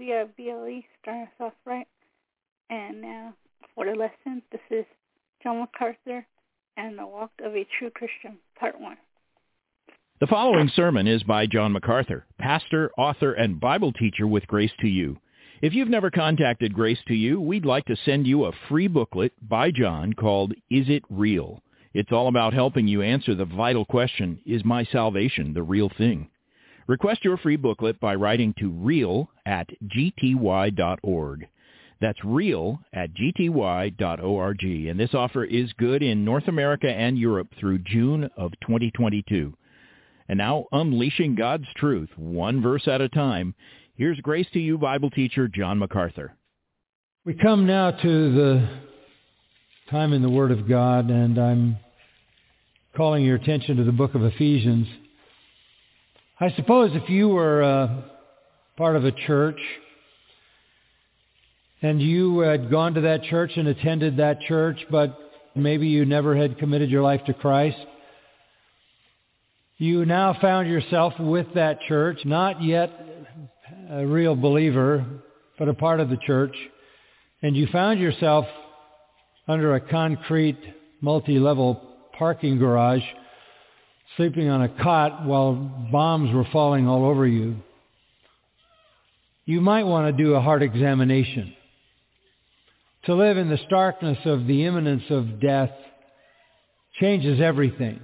The VRBLE starting us off right. And now for the lesson, this is John MacArthur and the Walk of a True Christian, Part 1. The following sermon is by John MacArthur, pastor, author, and Bible teacher with Grace to You. If you've never contacted Grace to You, we'd like to send you a free booklet by John called Is It Real? It's all about helping you answer the vital question, is my salvation the real thing? Request your free booklet by writing to real at gty.org. That's real at gty.org. And this offer is good in North America and Europe through June of 2022. And now, unleashing God's truth, one verse at a time, here's Grace to You Bible teacher John MacArthur. We come now to the time in the Word of God, and I'm calling your attention to the book of Ephesians. I suppose if you were uh, part of a church and you had gone to that church and attended that church, but maybe you never had committed your life to Christ, you now found yourself with that church, not yet a real believer, but a part of the church, and you found yourself under a concrete multi-level parking garage sleeping on a cot while bombs were falling all over you, you might want to do a heart examination. To live in the starkness of the imminence of death changes everything.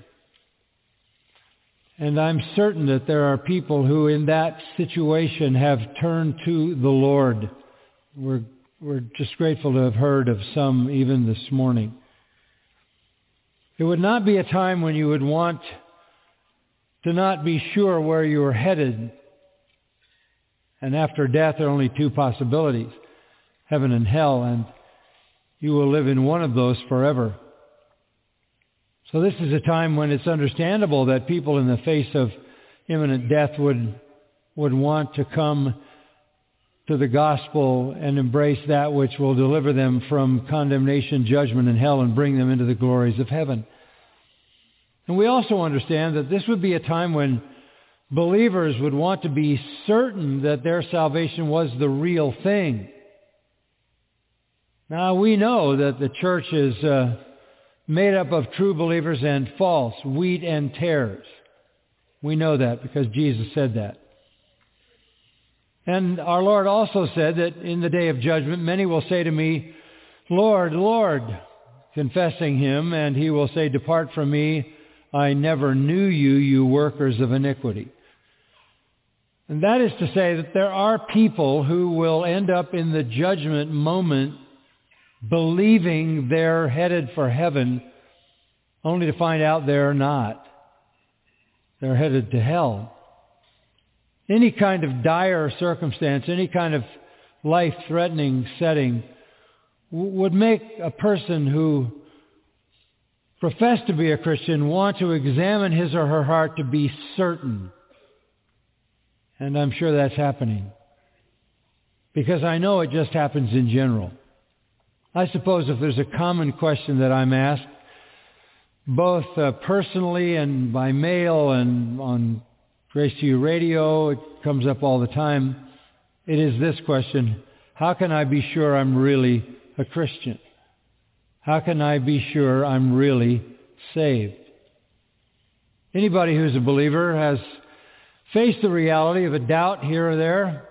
And I'm certain that there are people who in that situation have turned to the Lord. We're, we're just grateful to have heard of some even this morning. It would not be a time when you would want to not be sure where you are headed. And after death, there are only two possibilities, heaven and hell. And you will live in one of those forever. So this is a time when it's understandable that people in the face of imminent death would, would want to come to the gospel and embrace that which will deliver them from condemnation, judgment, and hell and bring them into the glories of heaven. And we also understand that this would be a time when believers would want to be certain that their salvation was the real thing. Now we know that the church is uh, made up of true believers and false, wheat and tares. We know that because Jesus said that. And our Lord also said that in the day of judgment, many will say to me, Lord, Lord, confessing him, and he will say, Depart from me, I never knew you, you workers of iniquity. And that is to say that there are people who will end up in the judgment moment believing they're headed for heaven only to find out they're not. They're headed to hell. Any kind of dire circumstance, any kind of life-threatening setting would make a person who professed to be a Christian want to examine his or her heart to be certain. And I'm sure that's happening. Because I know it just happens in general. I suppose if there's a common question that I'm asked, both uh, personally and by mail and on Grace to You radio, it comes up all the time. It is this question, how can I be sure I'm really a Christian? How can I be sure I'm really saved? Anybody who's a believer has faced the reality of a doubt here or there,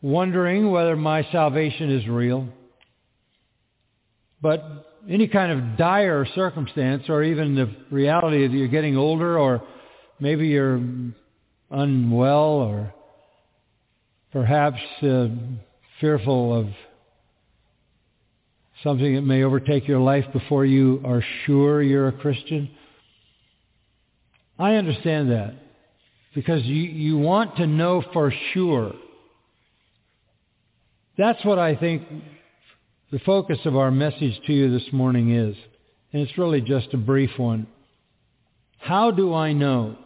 wondering whether my salvation is real. But any kind of dire circumstance or even the reality that you're getting older or maybe you're unwell or perhaps uh, fearful of something that may overtake your life before you are sure you're a Christian. I understand that because you, you want to know for sure. That's what I think the focus of our message to you this morning is. And it's really just a brief one. How do I know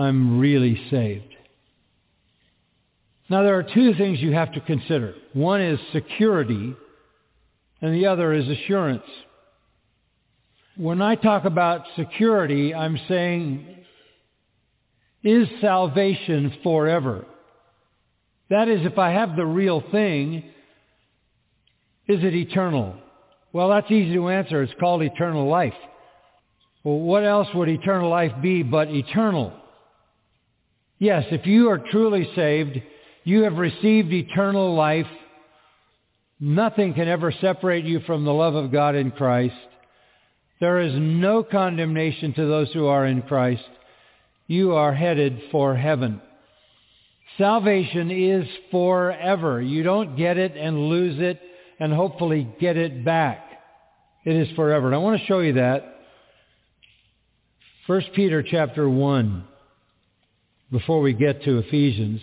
I'm really saved? Now there are two things you have to consider. One is security and the other is assurance. When I talk about security, I'm saying, is salvation forever? That is, if I have the real thing, is it eternal? Well, that's easy to answer. It's called eternal life. Well, what else would eternal life be but eternal? Yes, if you are truly saved, you have received eternal life. Nothing can ever separate you from the love of God in Christ. There is no condemnation to those who are in Christ. You are headed for heaven. Salvation is forever. You don't get it and lose it and hopefully get it back. It is forever. And I want to show you that. 1 Peter chapter 1, before we get to Ephesians.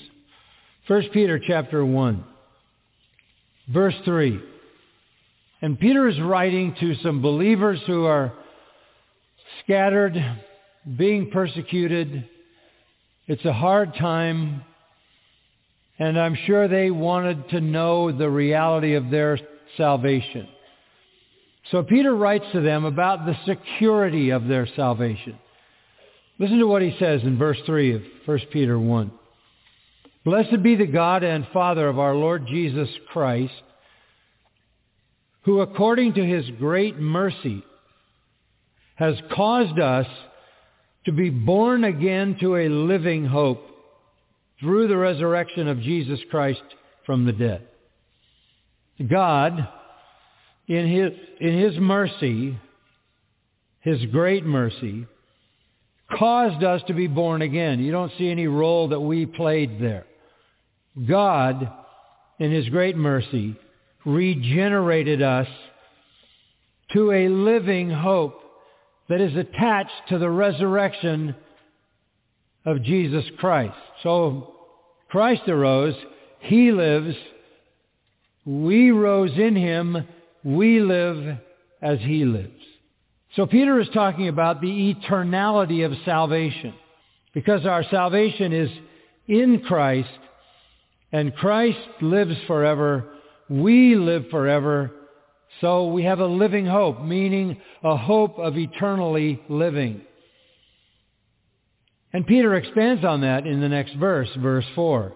1 Peter chapter 1, verse 3. And Peter is writing to some believers who are scattered, being persecuted. It's a hard time. And I'm sure they wanted to know the reality of their salvation. So Peter writes to them about the security of their salvation. Listen to what he says in verse 3 of 1 Peter 1. Blessed be the God and Father of our Lord Jesus Christ, who according to his great mercy has caused us to be born again to a living hope through the resurrection of Jesus Christ from the dead. God, in his, in his mercy, his great mercy, caused us to be born again. You don't see any role that we played there. God, in his great mercy, regenerated us to a living hope that is attached to the resurrection of Jesus Christ. So Christ arose, he lives, we rose in him, we live as he lives. So Peter is talking about the eternality of salvation. Because our salvation is in Christ, and Christ lives forever, we live forever, so we have a living hope, meaning a hope of eternally living. And Peter expands on that in the next verse, verse 4.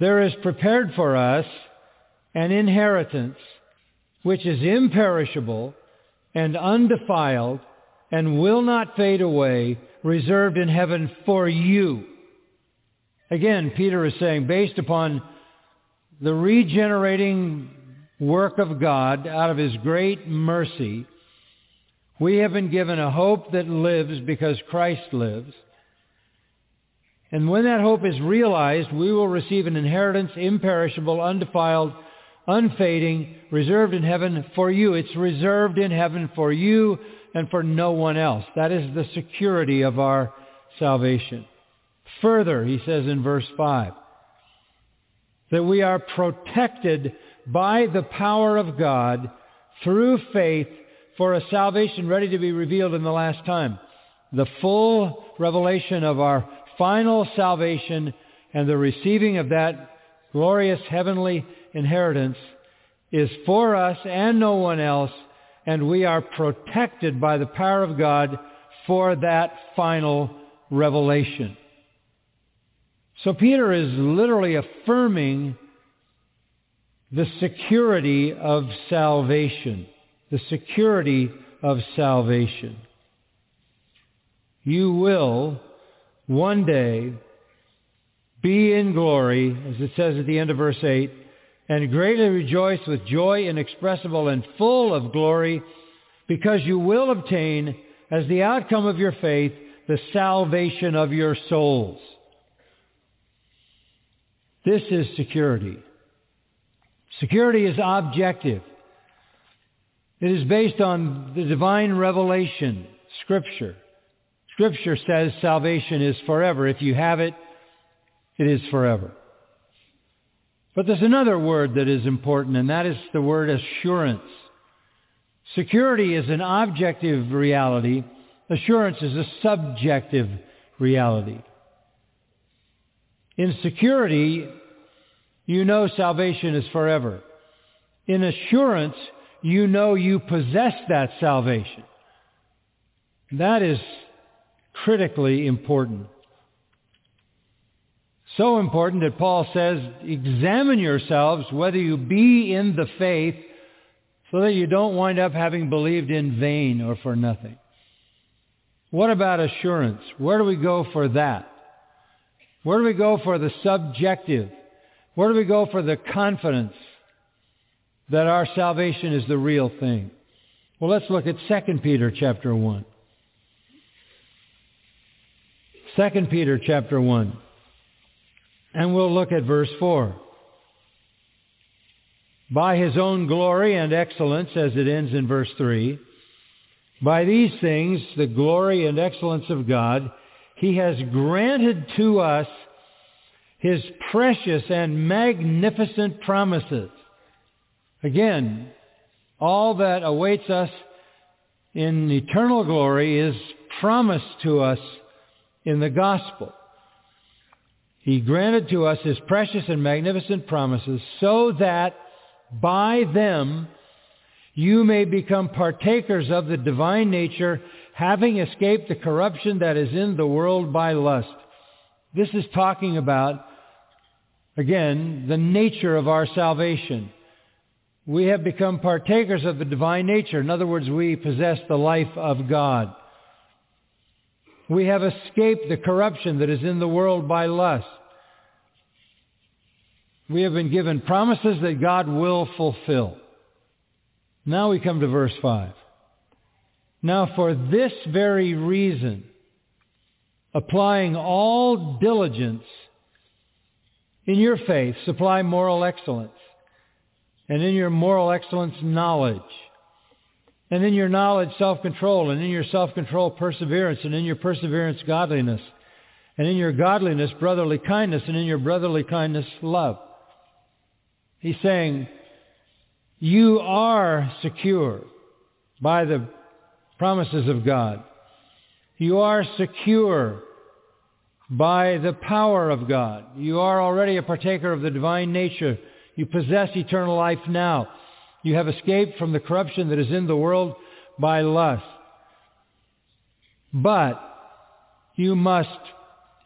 There is prepared for us an inheritance which is imperishable and undefiled and will not fade away, reserved in heaven for you. Again, Peter is saying, based upon the regenerating work of God out of his great mercy, we have been given a hope that lives because Christ lives. And when that hope is realized, we will receive an inheritance imperishable, undefiled, unfading, reserved in heaven for you. It's reserved in heaven for you and for no one else. That is the security of our salvation. Further, he says in verse 5, that we are protected by the power of God through faith for a salvation ready to be revealed in the last time. The full revelation of our final salvation and the receiving of that glorious heavenly inheritance is for us and no one else, and we are protected by the power of God for that final revelation. So Peter is literally affirming the security of salvation. The security of salvation. You will one day be in glory, as it says at the end of verse 8, and greatly rejoice with joy inexpressible and full of glory, because you will obtain, as the outcome of your faith, the salvation of your souls. This is security. Security is objective. It is based on the divine revelation, Scripture. Scripture says salvation is forever. If you have it, it is forever. But there's another word that is important, and that is the word assurance. Security is an objective reality. Assurance is a subjective reality. In security, you know salvation is forever. In assurance, you know you possess that salvation. That is critically important. So important that Paul says, examine yourselves whether you be in the faith so that you don't wind up having believed in vain or for nothing. What about assurance? Where do we go for that? Where do we go for the subjective? Where do we go for the confidence that our salvation is the real thing? Well, let's look at 2 Peter chapter 1. 2 Peter chapter 1. And we'll look at verse 4. By his own glory and excellence, as it ends in verse 3, by these things, the glory and excellence of God, he has granted to us his precious and magnificent promises. Again, all that awaits us in eternal glory is promised to us in the gospel. He granted to us his precious and magnificent promises so that by them you may become partakers of the divine nature, having escaped the corruption that is in the world by lust. This is talking about, again, the nature of our salvation. We have become partakers of the divine nature. In other words, we possess the life of God. We have escaped the corruption that is in the world by lust. We have been given promises that God will fulfill. Now we come to verse 5. Now for this very reason, applying all diligence in your faith, supply moral excellence. And in your moral excellence, knowledge. And in your knowledge, self-control. And in your self-control, perseverance. And in your perseverance, godliness. And in your godliness, brotherly kindness. And in your brotherly kindness, love. He's saying, You are secure by the promises of God. You are secure by the power of God. You are already a partaker of the divine nature. You possess eternal life now. You have escaped from the corruption that is in the world by lust. But you must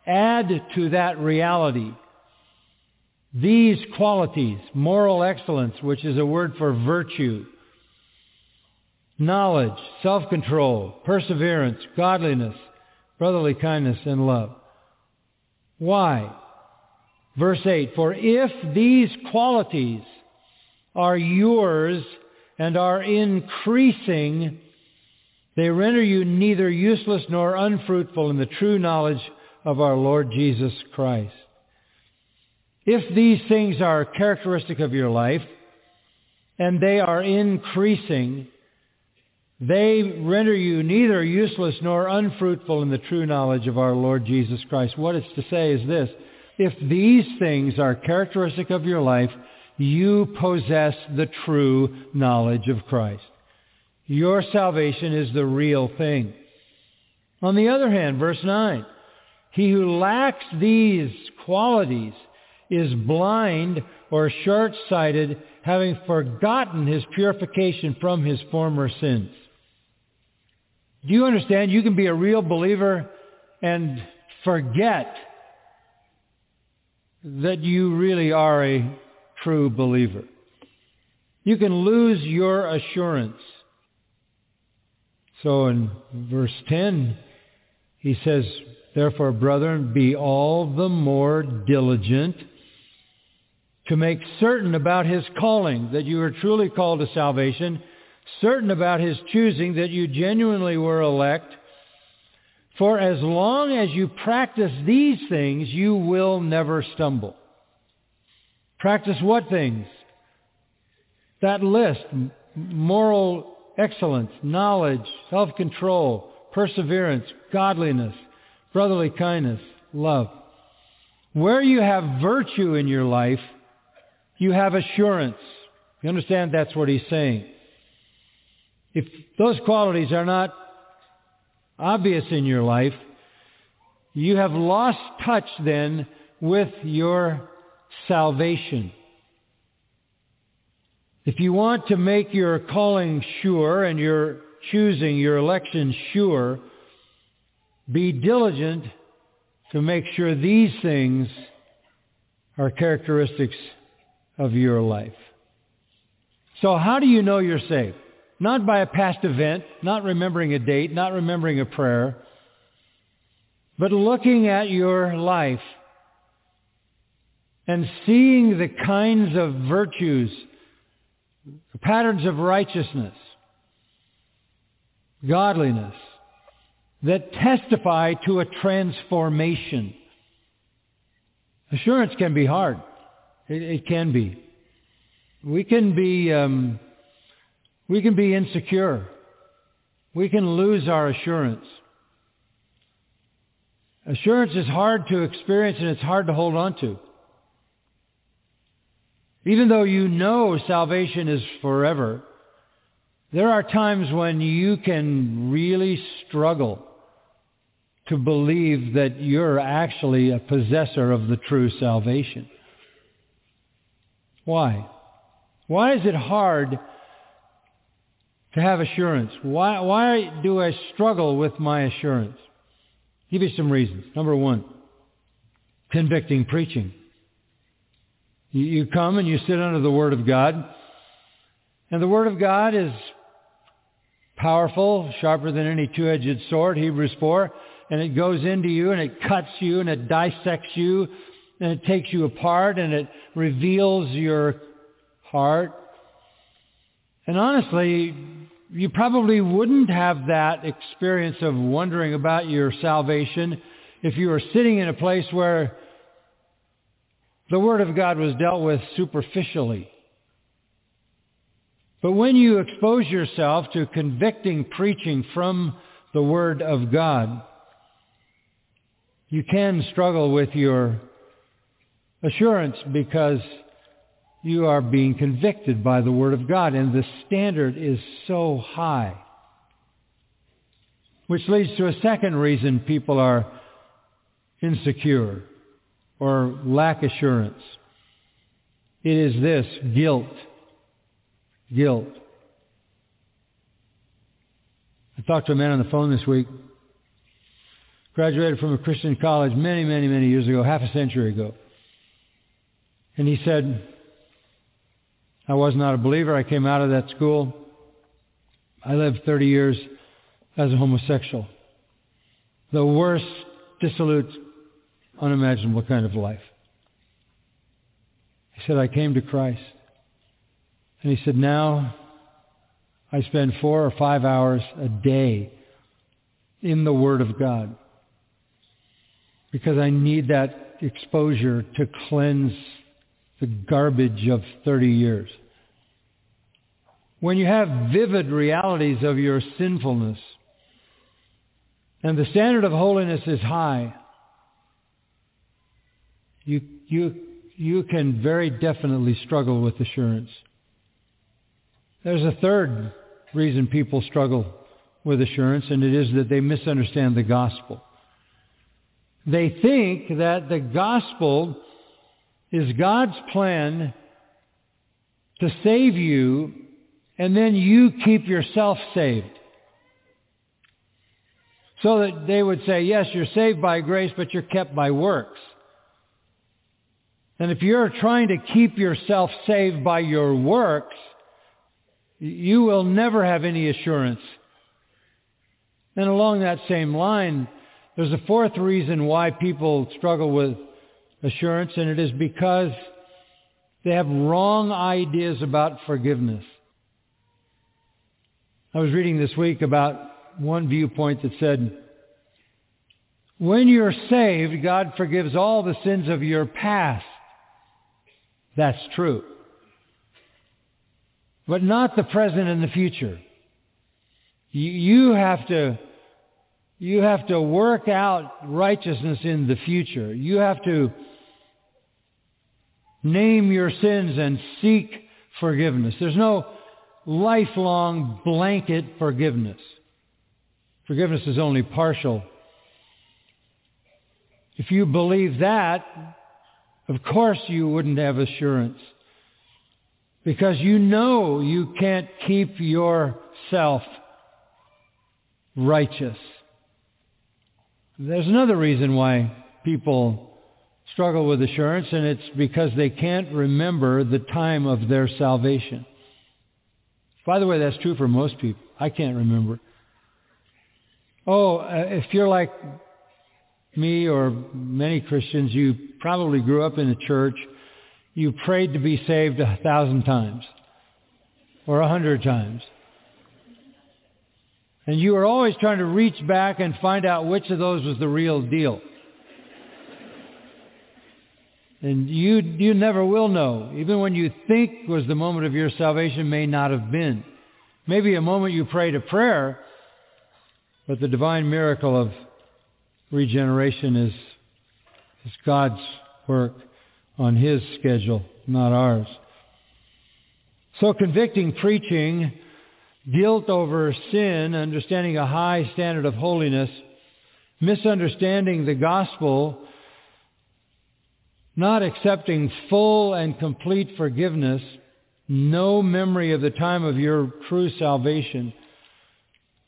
add to that reality these qualities, moral excellence, which is a word for virtue, knowledge, self-control, perseverance, godliness, brotherly kindness, and love. Why? Verse 8, for if these qualities are yours and are increasing, they render you neither useless nor unfruitful in the true knowledge of our Lord Jesus Christ. If these things are characteristic of your life, and they are increasing, they render you neither useless nor unfruitful in the true knowledge of our Lord Jesus Christ. What it's to say is this. If these things are characteristic of your life, you possess the true knowledge of Christ. Your salvation is the real thing. On the other hand, verse 9, he who lacks these qualities is blind or short-sighted, having forgotten his purification from his former sins. Do you understand? You can be a real believer and forget that you really are a true believer. You can lose your assurance. So in verse 10, he says, Therefore, brethren, be all the more diligent to make certain about his calling, that you are truly called to salvation, certain about his choosing, that you genuinely were elect. For as long as you practice these things, you will never stumble. Practice what things? That list, moral excellence, knowledge, self-control, perseverance, godliness, brotherly kindness, love. Where you have virtue in your life, you have assurance. You understand that's what he's saying. If those qualities are not obvious in your life, you have lost touch then with your salvation. If you want to make your calling sure and your choosing, your election sure, be diligent to make sure these things are characteristics of your life. So how do you know you're saved? Not by a past event, not remembering a date, not remembering a prayer, but looking at your life and seeing the kinds of virtues, the patterns of righteousness, godliness, that testify to a transformation. Assurance can be hard. It, it can be. We can be um, we can be insecure. We can lose our assurance. Assurance is hard to experience and it's hard to hold on to. Even though you know salvation is forever, there are times when you can really struggle to believe that you're actually a possessor of the true salvation. Why? Why is it hard to have assurance? Why, why do I struggle with my assurance? Give you some reasons. Number one, convicting preaching. You, you come and you sit under the Word of God, and the Word of God is powerful, sharper than any two-edged sword, Hebrews 4, and it goes into you and it cuts you and it dissects you and it takes you apart and it reveals your heart. And honestly, you probably wouldn't have that experience of wondering about your salvation if you were sitting in a place where the Word of God was dealt with superficially. But when you expose yourself to convicting preaching from the Word of God, you can struggle with your assurance because you are being convicted by the Word of God, and the standard is so high. Which leads to a second reason people are insecure or lack assurance. It is this, guilt. Guilt. I talked to a man on the phone this week, graduated from a Christian college many, many, many years ago, half a century ago. And he said, I was not a believer. I came out of that school. I lived 30 years as a homosexual. The worst, dissolute, unimaginable kind of life. He said, I came to Christ. And he said, now I spend four or five hours a day in the Word of God because I need that exposure to cleanse the garbage of 30 years. When you have vivid realities of your sinfulness and the standard of holiness is high, you, you, you can very definitely struggle with assurance. There's a third reason people struggle with assurance, and it is that they misunderstand the gospel. They think that the gospel is God's plan to save you, and then you keep yourself saved. So that they would say, yes, you're saved by grace, but you're kept by works. And if you're trying to keep yourself saved by your works, you will never have any assurance. And along that same line, there's a fourth reason why people struggle with assurance, and it is because they have wrong ideas about forgiveness. I was reading this week about one viewpoint that said, when you're saved, God forgives all the sins of your past. That's true. But not the present and the future. You have to you have to work out righteousness in the future. You have to name your sins and seek forgiveness. There's no lifelong blanket forgiveness. Forgiveness is only partial. If you believe that, of course you wouldn't have assurance. Because you know you can't keep yourself righteous. There's another reason why people struggle with assurance, and it's because they can't remember the time of their salvation. By the way, that's true for most people. I can't remember. Oh, uh, if you're like me or many Christians, you probably grew up in a church. You prayed to be saved a thousand times or a hundred times. And you were always trying to reach back and find out which of those was the real deal. And you, you never will know. Even when you think was the moment of your salvation may not have been. Maybe a moment you prayed a prayer, but the divine miracle of regeneration is, is God's work on His schedule, not ours. So convicting preaching guilt over sin, understanding a high standard of holiness, misunderstanding the gospel, not accepting full and complete forgiveness, no memory of the time of your true salvation.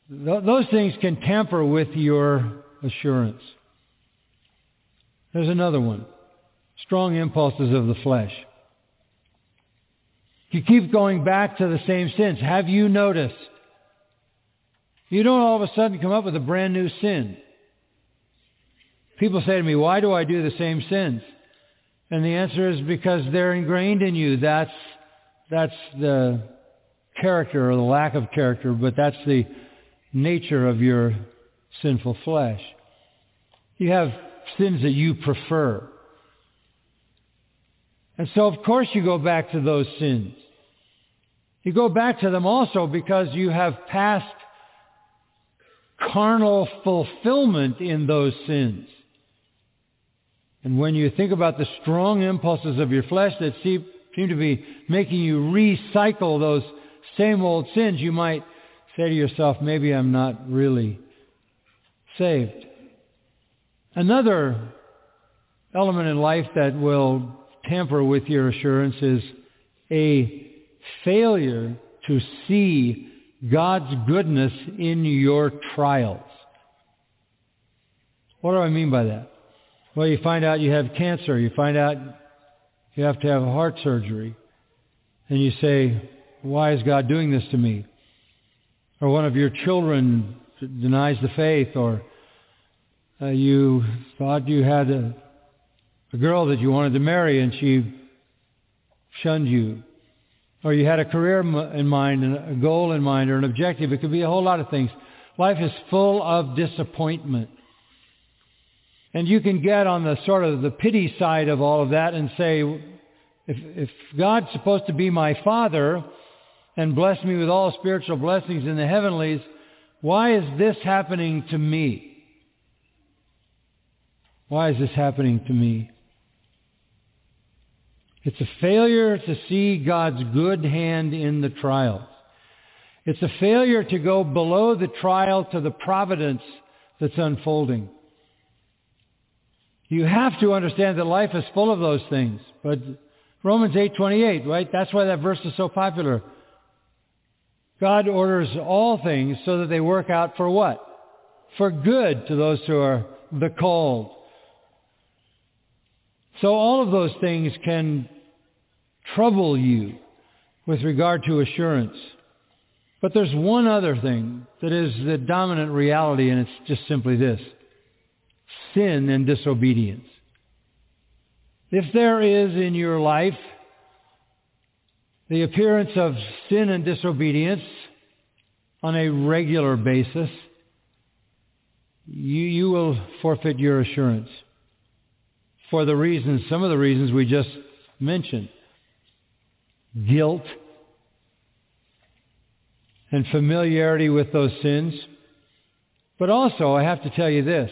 those things can tamper with your assurance. There's another one. Strong impulses of the flesh. You keep going back to the same sins. Have you noticed? You don't all of a sudden come up with a brand new sin. People say to me, why do I do the same sins? And the answer is because they're ingrained in you. That's, that's the character or the lack of character, but that's the nature of your sinful flesh. You have sins that you prefer. And so of course you go back to those sins. You go back to them also because you have past carnal fulfillment in those sins. And when you think about the strong impulses of your flesh that seep seem to be making you recycle those same old sins, you might say to yourself, maybe I'm not really saved. Another element in life that will tamper with your assurance is a failure to see God's goodness in your trials. What do I mean by that? Well, you find out you have cancer. You find out you have to have heart surgery. And you say, why is God doing this to me? Or one of your children denies the faith, or uh, you thought you had a, a girl that you wanted to marry and she shunned you. Or you had a career in mind and a goal in mind or an objective. It could be a whole lot of things. Life is full of disappointment. And you can get on the sort of the pity side of all of that and say, if, if God's supposed to be my father and bless me with all spiritual blessings in the heavenlies, why is this happening to me? Why is this happening to me? It's a failure to see God's good hand in the trials. It's a failure to go below the trial to the providence that's unfolding. You have to understand that life is full of those things. But Romans 8:28, right? That's why that verse is so popular. God orders all things so that they work out for what? For good to those who are the called. So all of those things can trouble you with regard to assurance. But there's one other thing that is the dominant reality, and it's just simply this. Sin and disobedience. If there is in your life the appearance of sin and disobedience on a regular basis, you, you will forfeit your assurance for the reasons, some of the reasons we just mentioned. Guilt and familiarity with those sins. But also, I have to tell you this.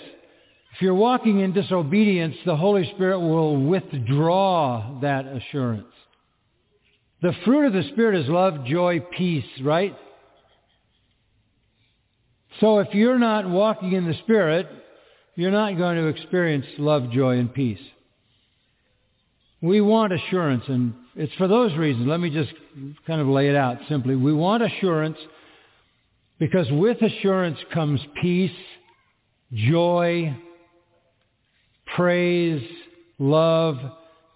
If you're walking in disobedience, the Holy Spirit will withdraw that assurance. The fruit of the Spirit is love, joy, peace, right? So if you're not walking in the Spirit, you're not going to experience love, joy, and peace. We want assurance, and it's for those reasons. Let me just kind of lay it out simply. We want assurance because with assurance comes peace, joy, praise, love,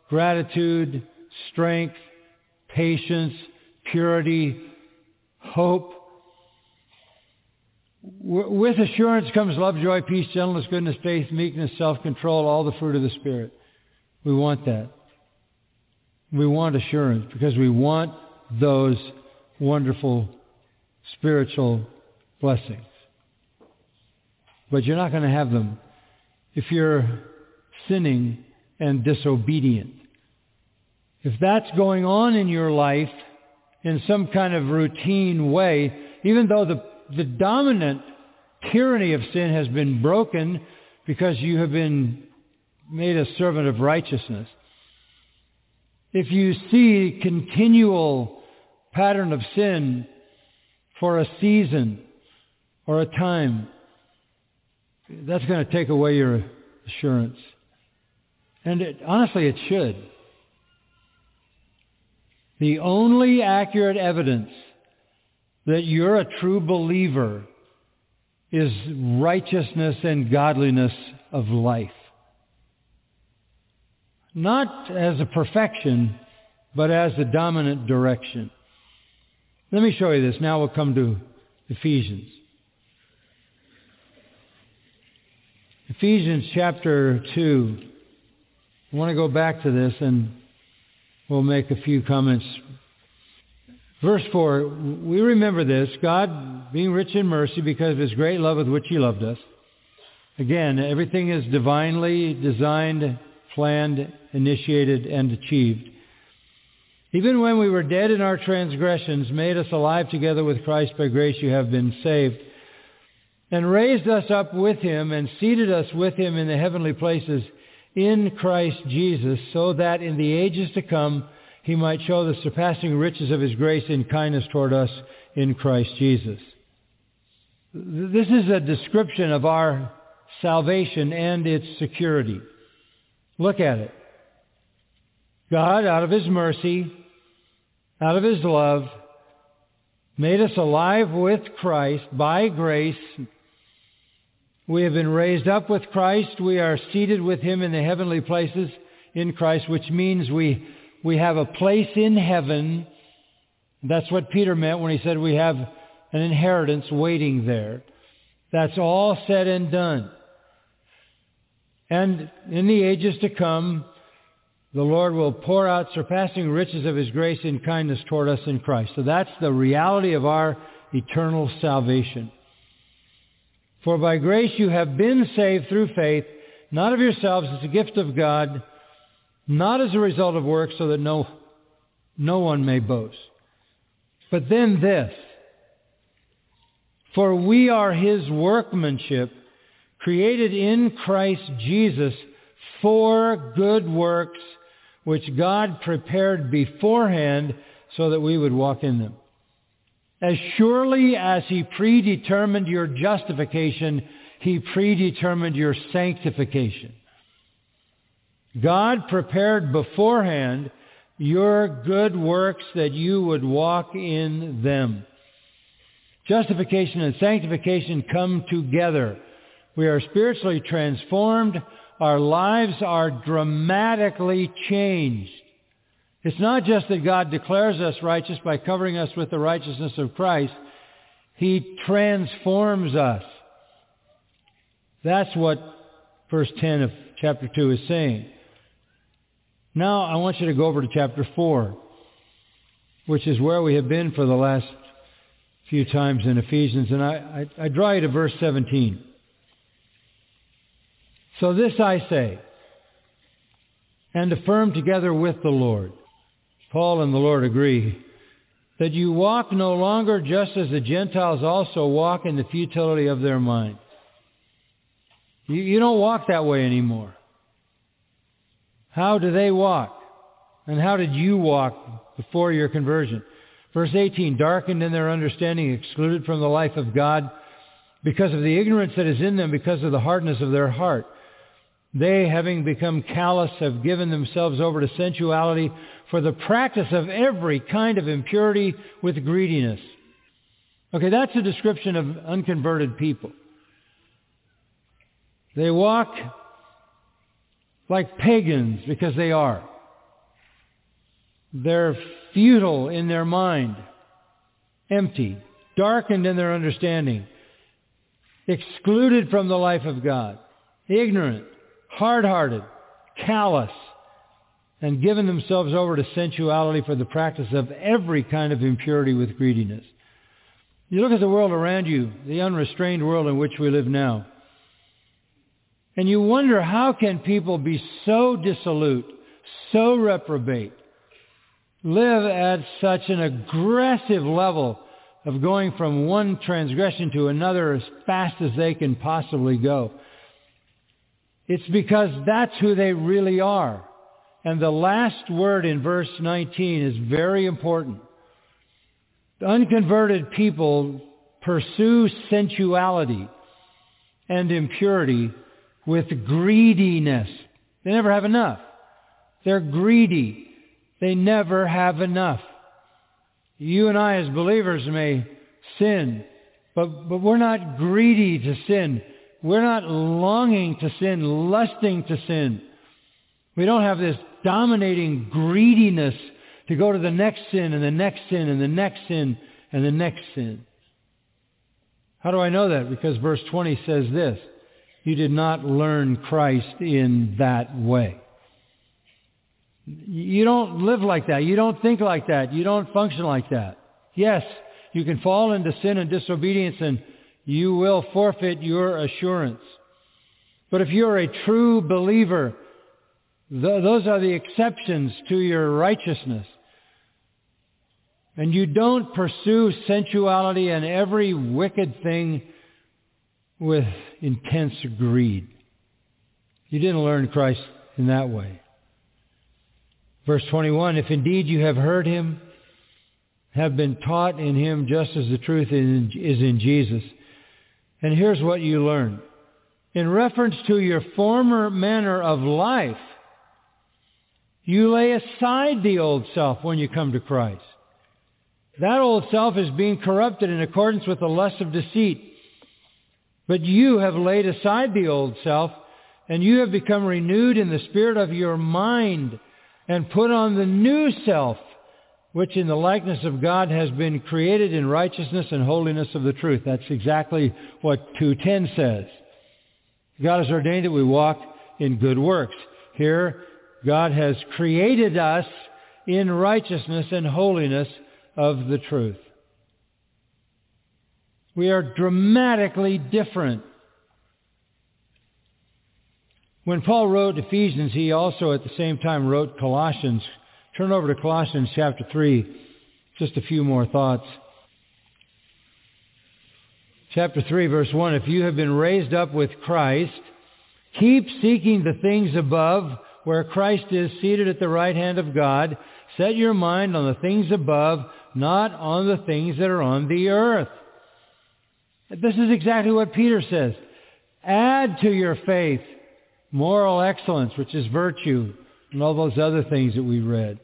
gratitude, strength, patience, purity, hope. With assurance comes love, joy, peace, gentleness, goodness, faith, meekness, self-control, all the fruit of the Spirit. We want that. We want assurance because we want those wonderful spiritual blessings. But you're not going to have them if you're sinning and disobedient. If that's going on in your life in some kind of routine way, even though the, the dominant tyranny of sin has been broken because you have been made a servant of righteousness, if you see continual pattern of sin for a season or a time, that's going to take away your assurance. And it, honestly, it should. The only accurate evidence that you're a true believer is righteousness and godliness of life. Not as a perfection, but as the dominant direction. Let me show you this. Now we'll come to Ephesians. Ephesians chapter 2. I want to go back to this and we'll make a few comments. Verse 4, we remember this, God being rich in mercy because of his great love with which he loved us. Again, everything is divinely designed, planned, initiated, and achieved. Even when we were dead in our transgressions, made us alive together with Christ by grace you have been saved, and raised us up with him and seated us with him in the heavenly places in Christ Jesus, so that in the ages to come he might show the surpassing riches of his grace and kindness toward us in Christ Jesus. This is a description of our salvation and its security. Look at it. God, out of his mercy, out of his love, made us alive with Christ by grace. We have been raised up with Christ. We are seated with him in the heavenly places in Christ, which means we, we have a place in heaven. That's what Peter meant when he said we have an inheritance waiting there. That's all said and done. And in the ages to come, the Lord will pour out surpassing riches of his grace and kindness toward us in Christ. So that's the reality of our eternal salvation. For by grace you have been saved through faith, not of yourselves, it's a gift of God, not as a result of works, so that no, no one may boast. But then this, for we are his workmanship, created in Christ Jesus for good works, which God prepared beforehand so that we would walk in them. As surely as he predetermined your justification, he predetermined your sanctification. God prepared beforehand your good works that you would walk in them. Justification and sanctification come together. We are spiritually transformed. Our lives are dramatically changed. It's not just that God declares us righteous by covering us with the righteousness of Christ. He transforms us. That's what verse 10 of chapter 2 is saying. Now I want you to go over to chapter 4, which is where we have been for the last few times in Ephesians, and I, I, I draw you to verse 17. So this I say, and affirm together with the Lord. Paul and the Lord agree that you walk no longer just as the Gentiles also walk in the futility of their mind. You, you don't walk that way anymore. How do they walk? And how did you walk before your conversion? Verse 18, darkened in their understanding, excluded from the life of God because of the ignorance that is in them, because of the hardness of their heart. They, having become callous, have given themselves over to sensuality for the practice of every kind of impurity with greediness. Okay, that's a description of unconverted people. They walk like pagans because they are. They're futile in their mind, empty, darkened in their understanding, excluded from the life of God, ignorant, hard-hearted, callous, and given themselves over to sensuality for the practice of every kind of impurity with greediness. You look at the world around you, the unrestrained world in which we live now, and you wonder how can people be so dissolute, so reprobate, live at such an aggressive level of going from one transgression to another as fast as they can possibly go. It's because that's who they really are. And the last word in verse 19 is very important. The unconverted people pursue sensuality and impurity with greediness. They never have enough. They're greedy. They never have enough. You and I as believers may sin, but, but we're not greedy to sin. We're not longing to sin, lusting to sin. We don't have this dominating greediness to go to the next sin and the next sin and the next sin and the next sin. How do I know that? Because verse 20 says this, you did not learn Christ in that way. You don't live like that. You don't think like that. You don't function like that. Yes, you can fall into sin and disobedience and you will forfeit your assurance. But if you're a true believer, th- those are the exceptions to your righteousness. And you don't pursue sensuality and every wicked thing with intense greed. You didn't learn Christ in that way. Verse 21, if indeed you have heard him, have been taught in him just as the truth is in Jesus. And here's what you learn. In reference to your former manner of life, you lay aside the old self when you come to Christ. That old self is being corrupted in accordance with the lust of deceit. But you have laid aside the old self, and you have become renewed in the spirit of your mind, and put on the new self, which in the likeness of God has been created in righteousness and holiness of the truth. That's exactly what 2.10 says. God has ordained that we walk in good works. Here, God has created us in righteousness and holiness of the truth. We are dramatically different. When Paul wrote Ephesians, he also at the same time wrote Colossians. Turn over to Colossians chapter 3. Just a few more thoughts. Chapter 3, verse 1. If you have been raised up with Christ, keep seeking the things above where Christ is seated at the right hand of God. Set your mind on the things above, not on the things that are on the earth. This is exactly what Peter says. Add to your faith moral excellence, which is virtue, and all those other things that we read.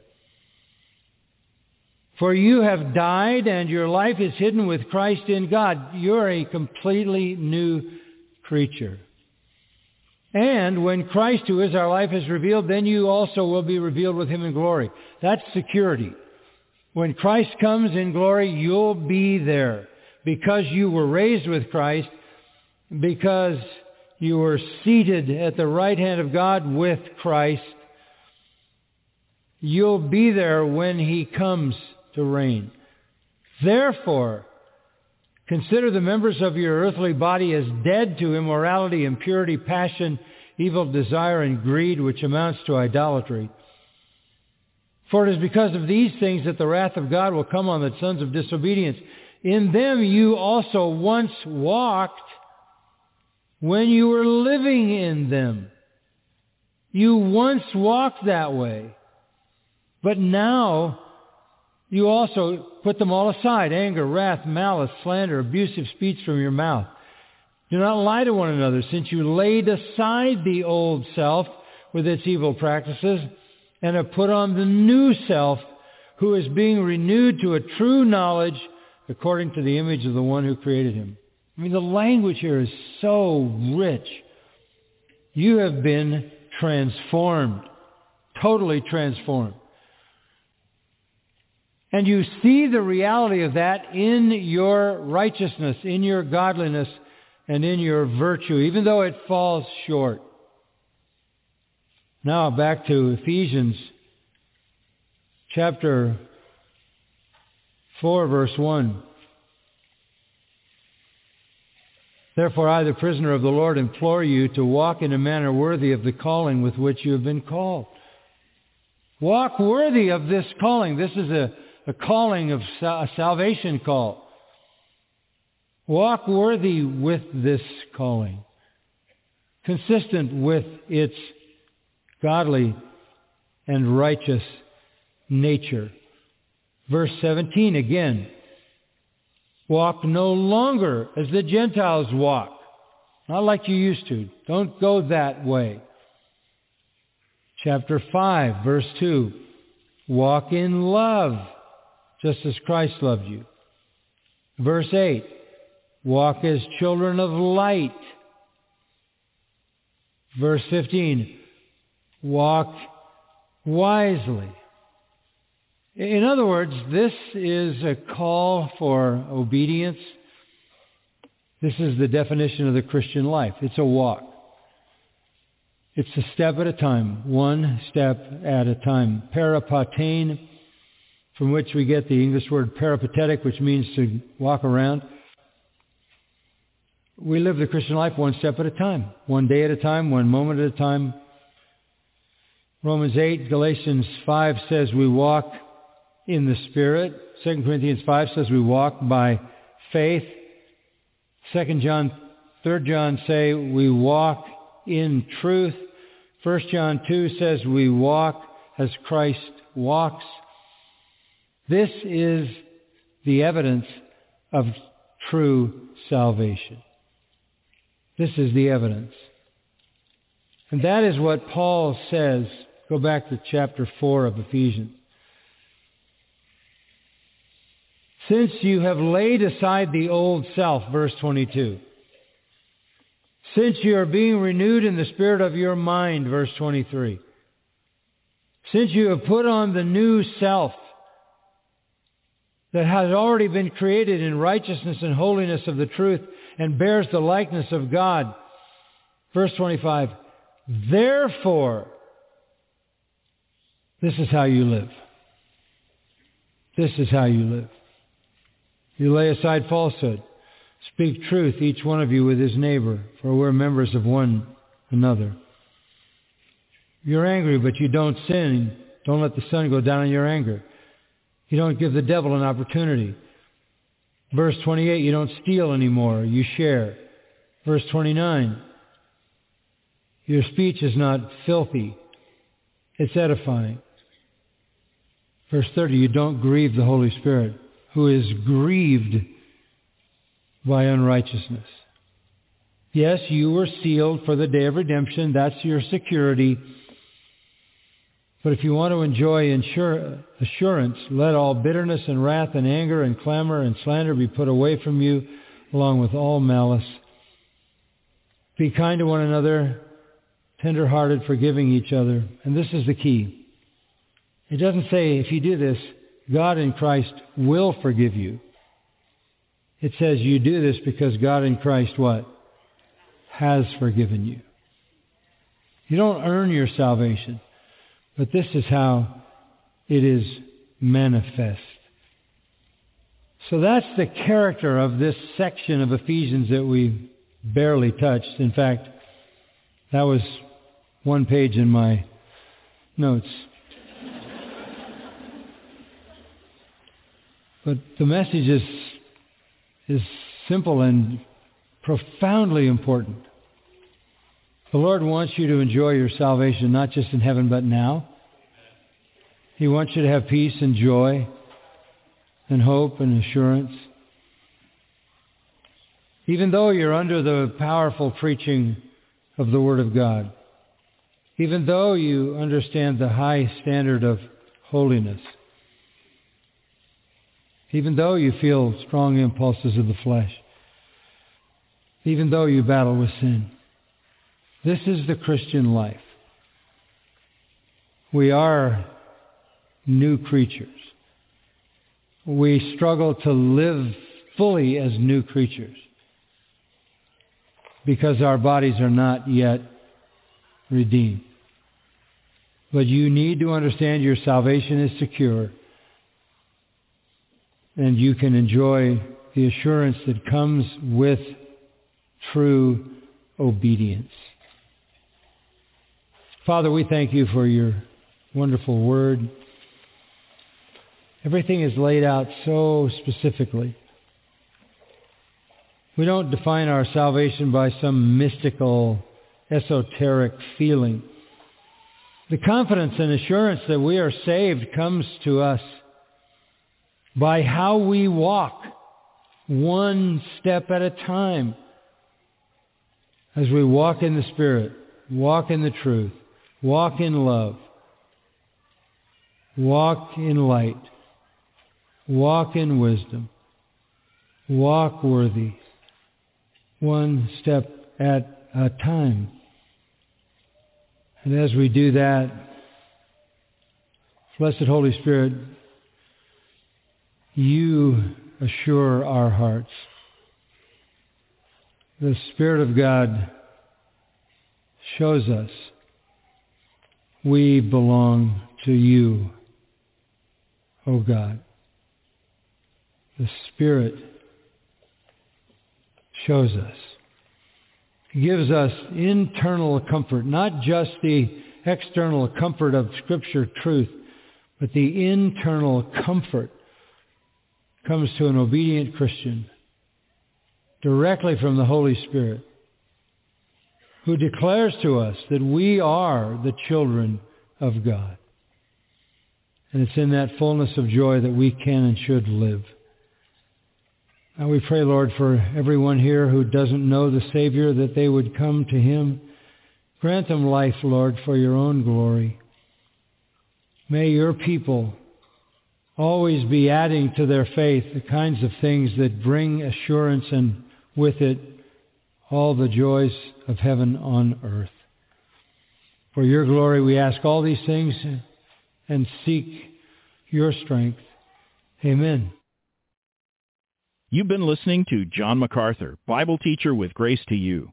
For you have died and your life is hidden with Christ in God. You're a completely new creature. And when Christ, who is our life, is revealed, then you also will be revealed with him in glory. That's security. When Christ comes in glory, you'll be there because you were raised with Christ, because you were seated at the right hand of God with Christ. You'll be there when he comes to reign. Therefore, consider the members of your earthly body as dead to immorality, impurity, passion, evil desire, and greed, which amounts to idolatry. For it is because of these things that the wrath of God will come on the sons of disobedience. In them you also once walked when you were living in them. You once walked that way. But now you also put them all aside, anger, wrath, malice, slander, abusive speech from your mouth. Do not lie to one another, since you laid aside the old self with its evil practices and have put on the new self, who is being renewed to a true knowledge according to the image of the one who created him. I mean, the language here is so rich. You have been transformed, totally transformed. And you see the reality of that in your righteousness, in your godliness, and in your virtue, even though it falls short. Now back to Ephesians chapter 4, verse 1. Therefore I, the prisoner of the Lord, implore you to walk in a manner worthy of the calling with which you have been called. Walk worthy of this calling. This is a a calling of a salvation call. Walk worthy with this calling, consistent with its godly and righteous nature. Verse 17 again. Walk no longer as the Gentiles walk. Not like you used to. Don't go that way. Chapter 5, verse 2. Walk in love just as Christ loved you. Verse 8, walk as children of light. Verse 15, walk wisely. In other words, this is a call for obedience. This is the definition of the Christian life. It's a walk. It's a step at a time, one step at a time. Peripatene from which we get the English word peripatetic, which means to walk around. We live the Christian life one step at a time, one day at a time, one moment at a time. Romans 8, Galatians 5 says we walk in the Spirit. 2 Corinthians 5 says we walk by faith. 2 John, 3 John say we walk in truth. 1 John 2 says we walk as Christ walks. This is the evidence of true salvation. This is the evidence. And that is what Paul says. Go back to chapter 4 of Ephesians. Since you have laid aside the old self, verse 22. Since you are being renewed in the spirit of your mind, verse 23. Since you have put on the new self that has already been created in righteousness and holiness of the truth and bears the likeness of God. Verse 25. Therefore, this is how you live. This is how you live. You lay aside falsehood. Speak truth, each one of you with his neighbor, for we're members of one another. You're angry, but you don't sin. Don't let the sun go down in your anger. You don't give the devil an opportunity. Verse 28, you don't steal anymore. You share. Verse 29, your speech is not filthy. It's edifying. Verse 30, you don't grieve the Holy Spirit, who is grieved by unrighteousness. Yes, you were sealed for the day of redemption. That's your security. But if you want to enjoy assurance, let all bitterness and wrath and anger and clamor and slander be put away from you, along with all malice. Be kind to one another, tender-hearted, forgiving each other. And this is the key. It doesn't say if you do this, God in Christ will forgive you. It says you do this because God in Christ what? Has forgiven you. You don't earn your salvation. But this is how it is manifest. So that's the character of this section of Ephesians that we barely touched. In fact, that was one page in my notes. But the message is, is simple and profoundly important. The Lord wants you to enjoy your salvation not just in heaven but now. He wants you to have peace and joy and hope and assurance. Even though you're under the powerful preaching of the Word of God, even though you understand the high standard of holiness, even though you feel strong impulses of the flesh, even though you battle with sin, this is the Christian life. We are new creatures. We struggle to live fully as new creatures because our bodies are not yet redeemed. But you need to understand your salvation is secure and you can enjoy the assurance that comes with true obedience. Father, we thank you for your wonderful word. Everything is laid out so specifically. We don't define our salvation by some mystical, esoteric feeling. The confidence and assurance that we are saved comes to us by how we walk one step at a time as we walk in the Spirit, walk in the truth, Walk in love. Walk in light. Walk in wisdom. Walk worthy. One step at a time. And as we do that, Blessed Holy Spirit, you assure our hearts. The Spirit of God shows us we belong to you, O God. The Spirit shows us. Gives us internal comfort, not just the external comfort of Scripture truth, but the internal comfort comes to an obedient Christian directly from the Holy Spirit who declares to us that we are the children of God. And it's in that fullness of joy that we can and should live. Now we pray, Lord, for everyone here who doesn't know the Savior, that they would come to him. Grant them life, Lord, for your own glory. May your people always be adding to their faith the kinds of things that bring assurance and with it all the joys of heaven on earth. For your glory we ask all these things and seek your strength. Amen. You've been listening to John MacArthur, Bible teacher with Grace to You.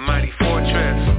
Mighty fortress.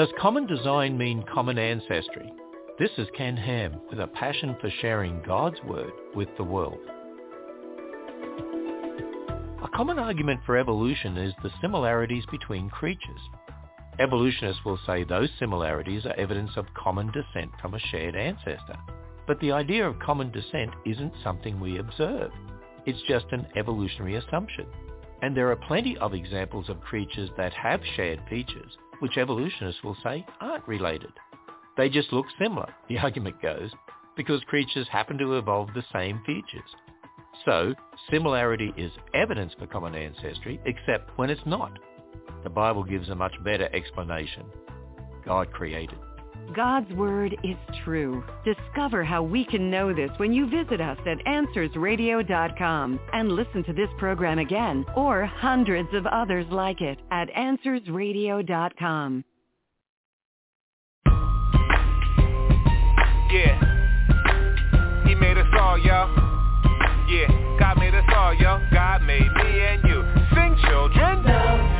Does common design mean common ancestry? This is Ken Ham with a passion for sharing God's Word with the world. A common argument for evolution is the similarities between creatures. Evolutionists will say those similarities are evidence of common descent from a shared ancestor. But the idea of common descent isn't something we observe. It's just an evolutionary assumption. And there are plenty of examples of creatures that have shared features, which evolutionists will say aren't related. They just look similar, the argument goes, because creatures happen to evolve the same features. So, similarity is evidence for common ancestry, except when it's not. The Bible gives a much better explanation. God created. God's Word is true. Discover how we can know this when you visit us at AnswersRadio.com and listen to this program again or hundreds of others like it at AnswersRadio.com. Yeah. He made us all, yo. Yeah. God made us all, yo. God made me and you. Sing, children. Yeah.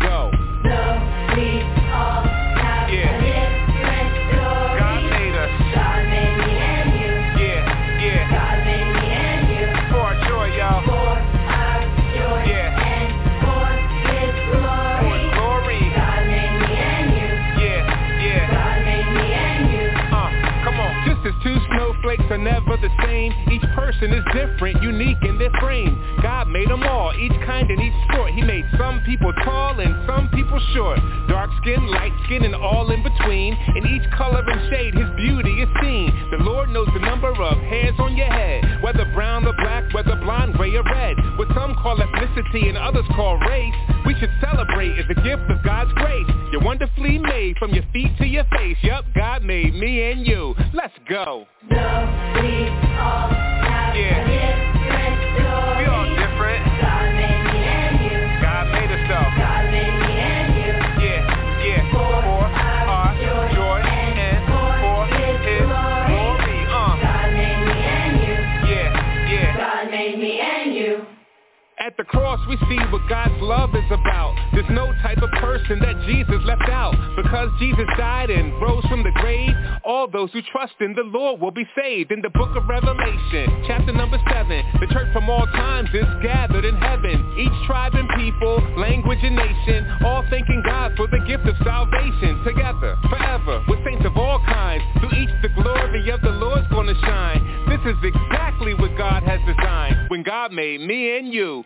person is different, unique in their frame. God made them all, each kind and each sort. He made some people tall and some people short. Dark skin, light skin, and all in between. In each color and shade, his beauty is seen. The Lord knows the number of hairs on your head. Whether brown or black, whether blonde, gray or red. What some call ethnicity and others call race. We should celebrate as a gift of God's grace. You're wonderfully made from your feet to your face. Yup, God made me and you. Let's go. Yeah. We yeah. At the cross we see what God's love is about. There's no type of person that Jesus left out. Because Jesus died and rose from the grave All those who trust in the Lord will be saved. In the book of Revelation, chapter number 7 The church from all times is gathered in heaven. Each tribe and people, language and nation All thanking God for the gift of salvation. Together, forever, with saints of all kinds Through each the glory of the Lord's gonna shine. This is exactly what God has designed. When God made me and you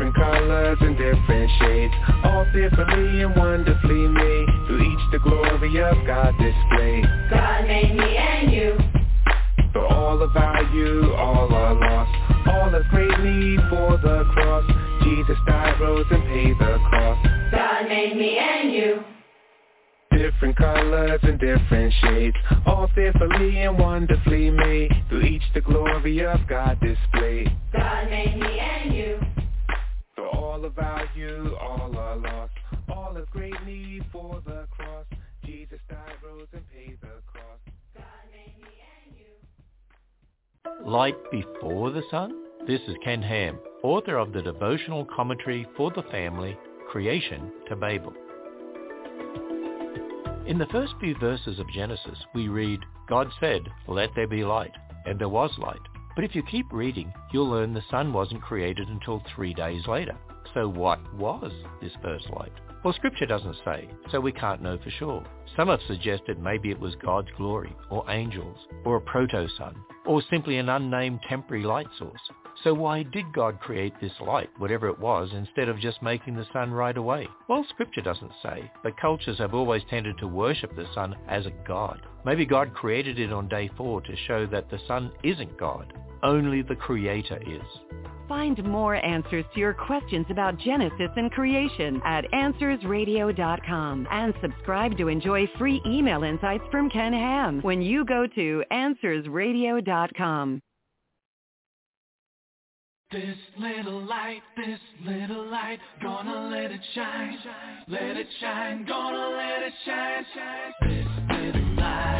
Different colors and different shades. All fearfully and wonderfully made Through each the glory of God displayed. God made me and you. For all of our you, all are lost. All of great need for the cross. Jesus died, rose and paid the cost God made me and you. Different colors and different shades. All fearfully and wonderfully made Through each the glory of God displayed. For all of our you, all are lost All of great need for the cross Jesus died, rose and paid the cost Light before the sun? This is Ken Ham, author of the devotional commentary for the family, Creation to Babel. In the first few verses of Genesis, we read, God said, let there be light, and there was light. But if you keep reading, you'll learn the sun wasn't created until three days later. So what was this first light? Well, Scripture doesn't say, so we can't know for sure. Some have suggested maybe it was God's glory, or angels, or a proto-sun, or simply an unnamed temporary light source. So why did God create this light, whatever it was, instead of just making the sun right away? Well, Scripture doesn't say, but cultures have always tended to worship the sun as a god. Maybe God created it on day four to show that the sun isn't God. only the Creator is. Find more answers to your questions about Genesis and creation at AnswersRadio.com and subscribe to enjoy free email insights from Ken Ham when you go to AnswersRadio.com. This little light, this little light, gonna let it shine, let it shine, gonna let it shine, shine. This little light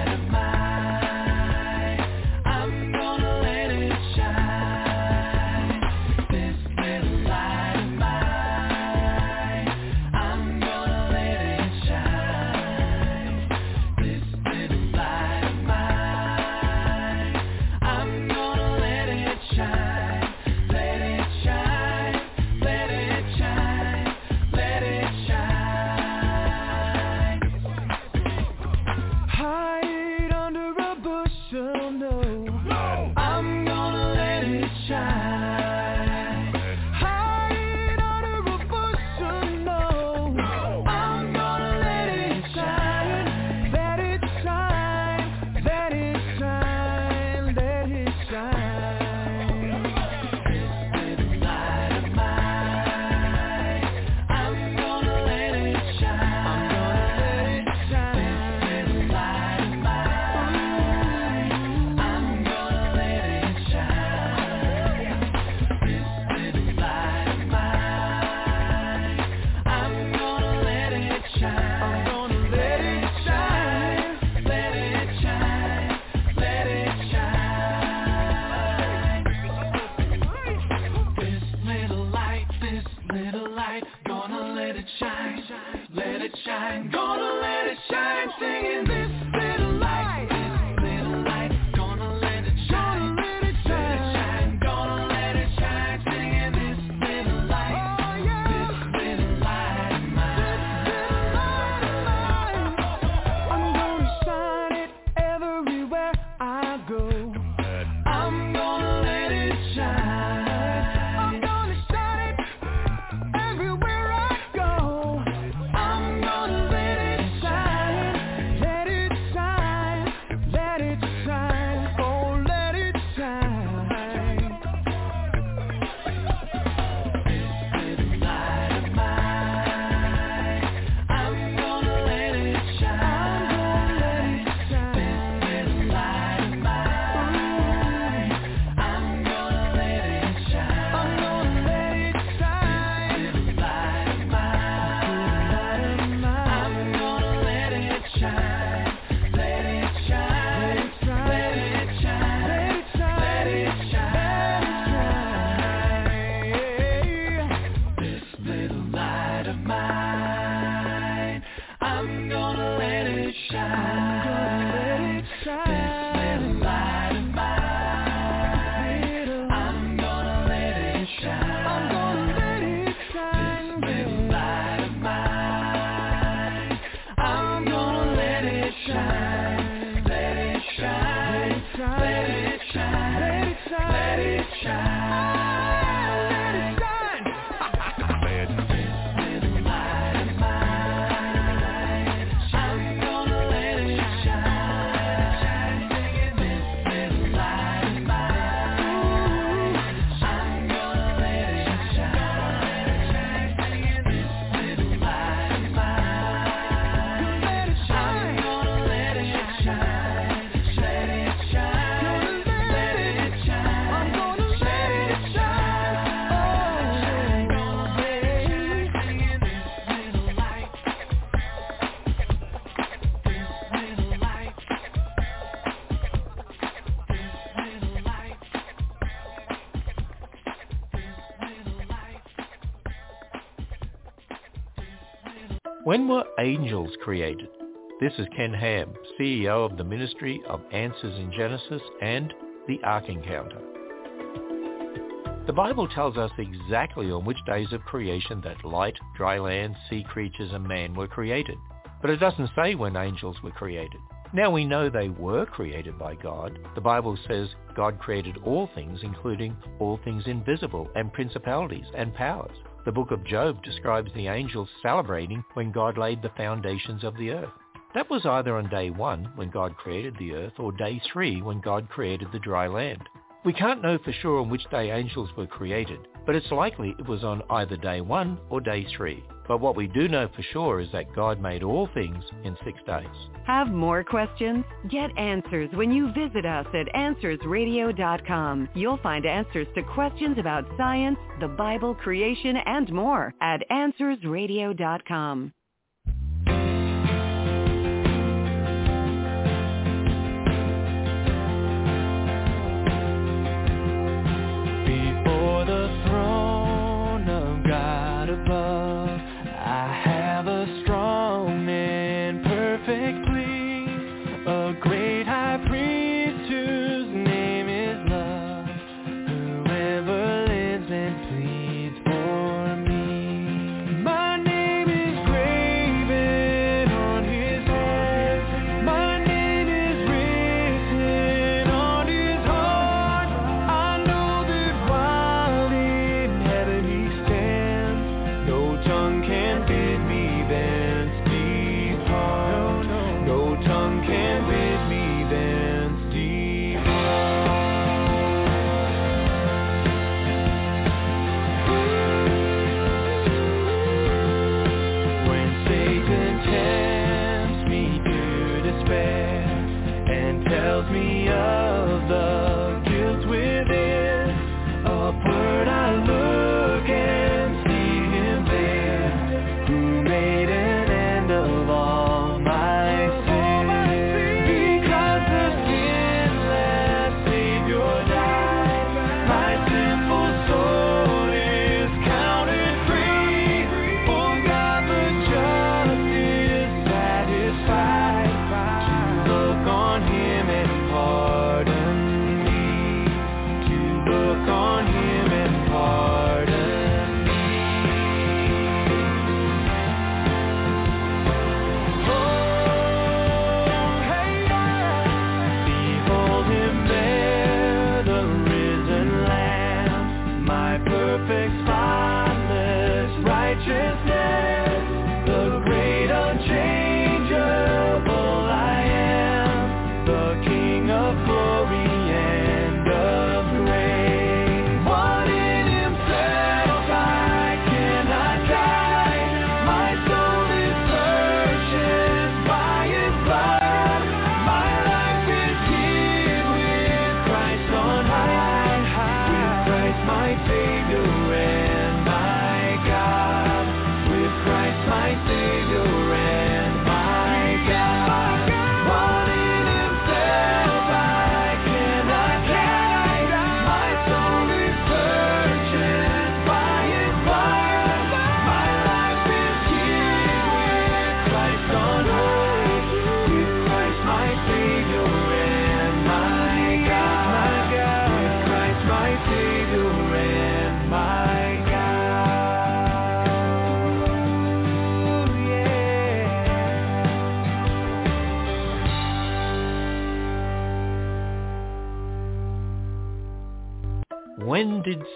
When were angels created? This is Ken Ham, CEO of the Ministry of Answers in Genesis and the Ark Encounter. The Bible tells us exactly on which days of creation that light, dry land, sea creatures and man were created. But it doesn't say when angels were created. Now we know they were created by God. The Bible says God created all things, including all things invisible and principalities and powers. The book of Job describes the angels celebrating when God laid the foundations of the earth. That was either on day one when God created the earth or day three when God created the dry land. We can't know for sure on which day angels were created, but it's likely it was on either day one or day three. But what we do know for sure is that God made all things in six days. Have more questions? Get answers when you visit us at AnswersRadio.com. You'll find answers to questions about science, the Bible, creation, and more at AnswersRadio.com. perfect, spotless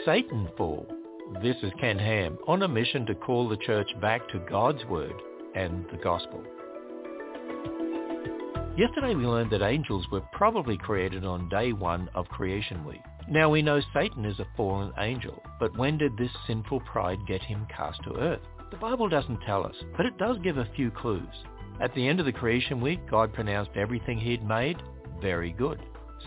Satan fall? This is Ken Ham on a mission to call the church back to God's Word and the Gospel. Yesterday we learned that angels were probably created on day one of creation week. Now we know Satan is a fallen angel, but when did this sinful pride get him cast to earth? The Bible doesn't tell us, but it does give a few clues. At the end of the creation week, God pronounced everything he'd made very good.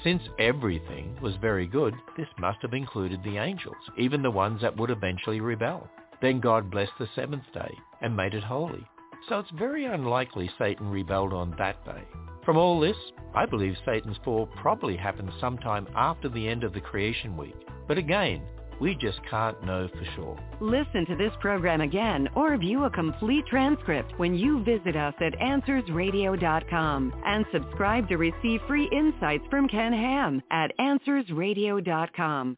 Since everything was very good, this must have included the angels, even the ones that would eventually rebel. Then God blessed the seventh day and made it holy. So it's very unlikely Satan rebelled on that day. From all this, I believe Satan's fall probably happened sometime after the end of the creation week. But again, we just can't know for sure. Listen to this program again or view a complete transcript when you visit us at AnswersRadio.com and subscribe to receive free insights from Ken Ham at AnswersRadio.com.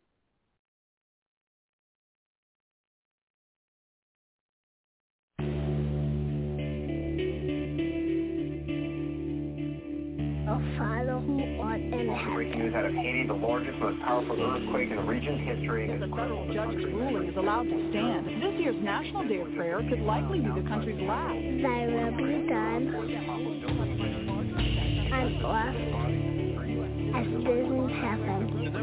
news out of Haiti, the largest, most powerful earthquake in the region's history. The federal judge's ruling is allowed to stand. This year's National Day of Prayer could likely be the country's last. Thy will be done on earth as it is in heaven.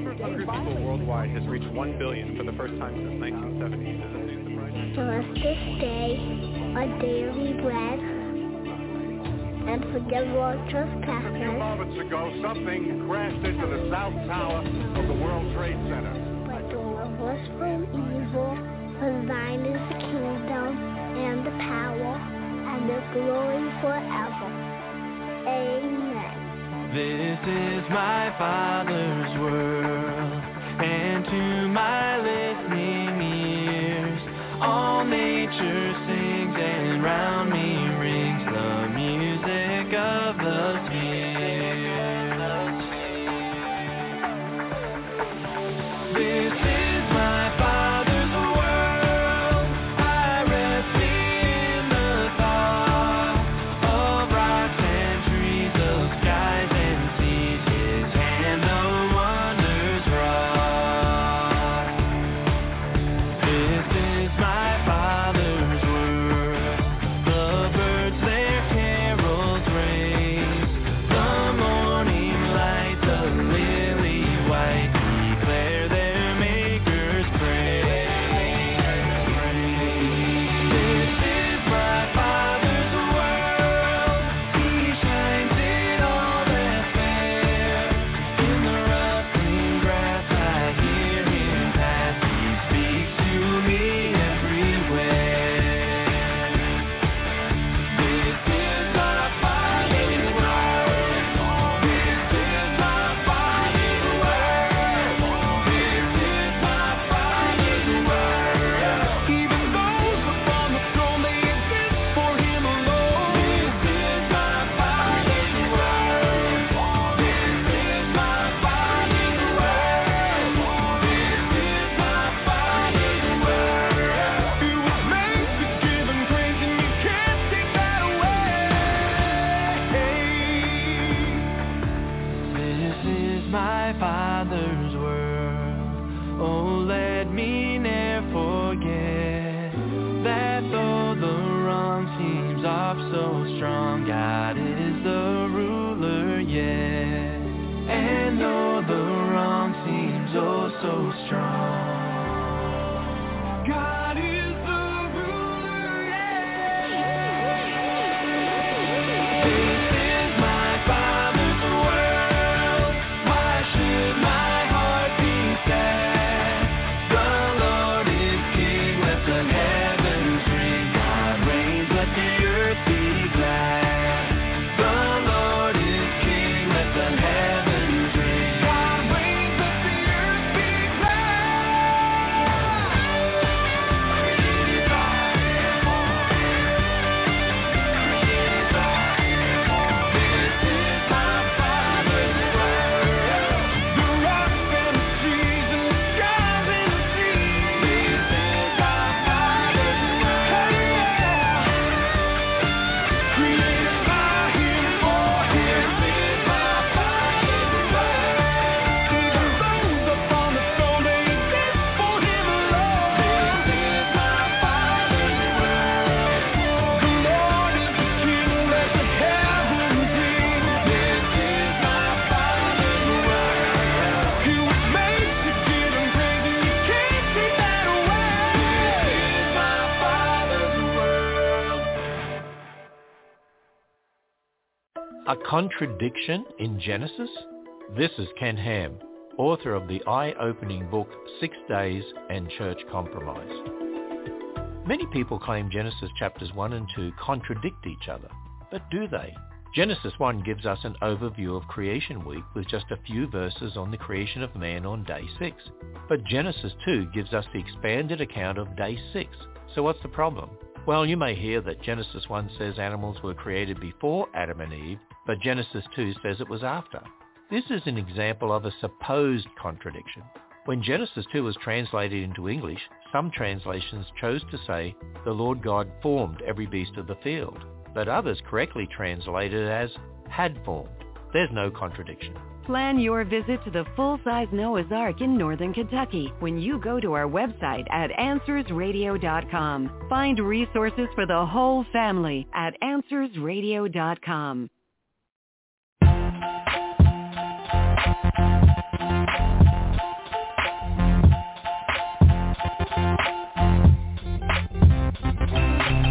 of people worldwide has reached 1 billion for the first time since 1970. Does that seem surprising? Give us this day our daily bread, and forgive our A few moments ago, something crashed into the South Tower of the World Trade Center. but deliver us from evil. For thine is the kingdom, and the power, and the glory forever. Amen. This is my Father's world, and to my listening ears, all nature sings, and round me contradiction in Genesis? This is Ken Ham, author of the eye-opening book Six Days and Church Compromise. Many people claim Genesis chapters 1 and 2 contradict each other, but do they? Genesis 1 gives us an overview of creation week with just a few verses on the creation of man on day 6. But Genesis 2 gives us the expanded account of day 6. So what's the problem? Well, you may hear that Genesis 1 says animals were created before Adam and Eve, but Genesis 2 says it was after. This is an example of a supposed contradiction. When Genesis 2 was translated into English, some translations chose to say, the Lord God formed every beast of the field, but others correctly translated it as had formed. There's no contradiction. Plan your visit to the full-size Noah's Ark in northern Kentucky when you go to our website at AnswersRadio.com. Find resources for the whole family at AnswersRadio.com.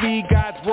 We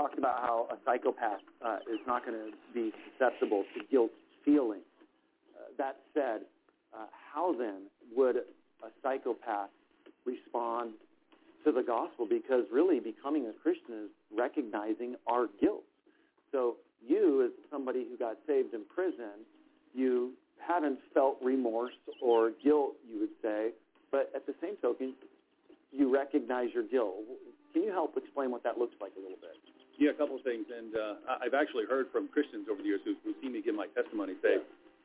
Talked about how a psychopath uh, is not going to be susceptible to guilt feelings. Uh, that said, uh, how then would a psychopath respond to the gospel? Because really, becoming a Christian is recognizing our guilt. So you, as somebody who got saved in prison, you haven't felt remorse or guilt, you would say, but at the same token, you recognize your guilt. Can you help explain what that looks like a little bit? Yeah, a couple of things. And uh, I've actually heard from Christians over the years who, who see me give my testimony say,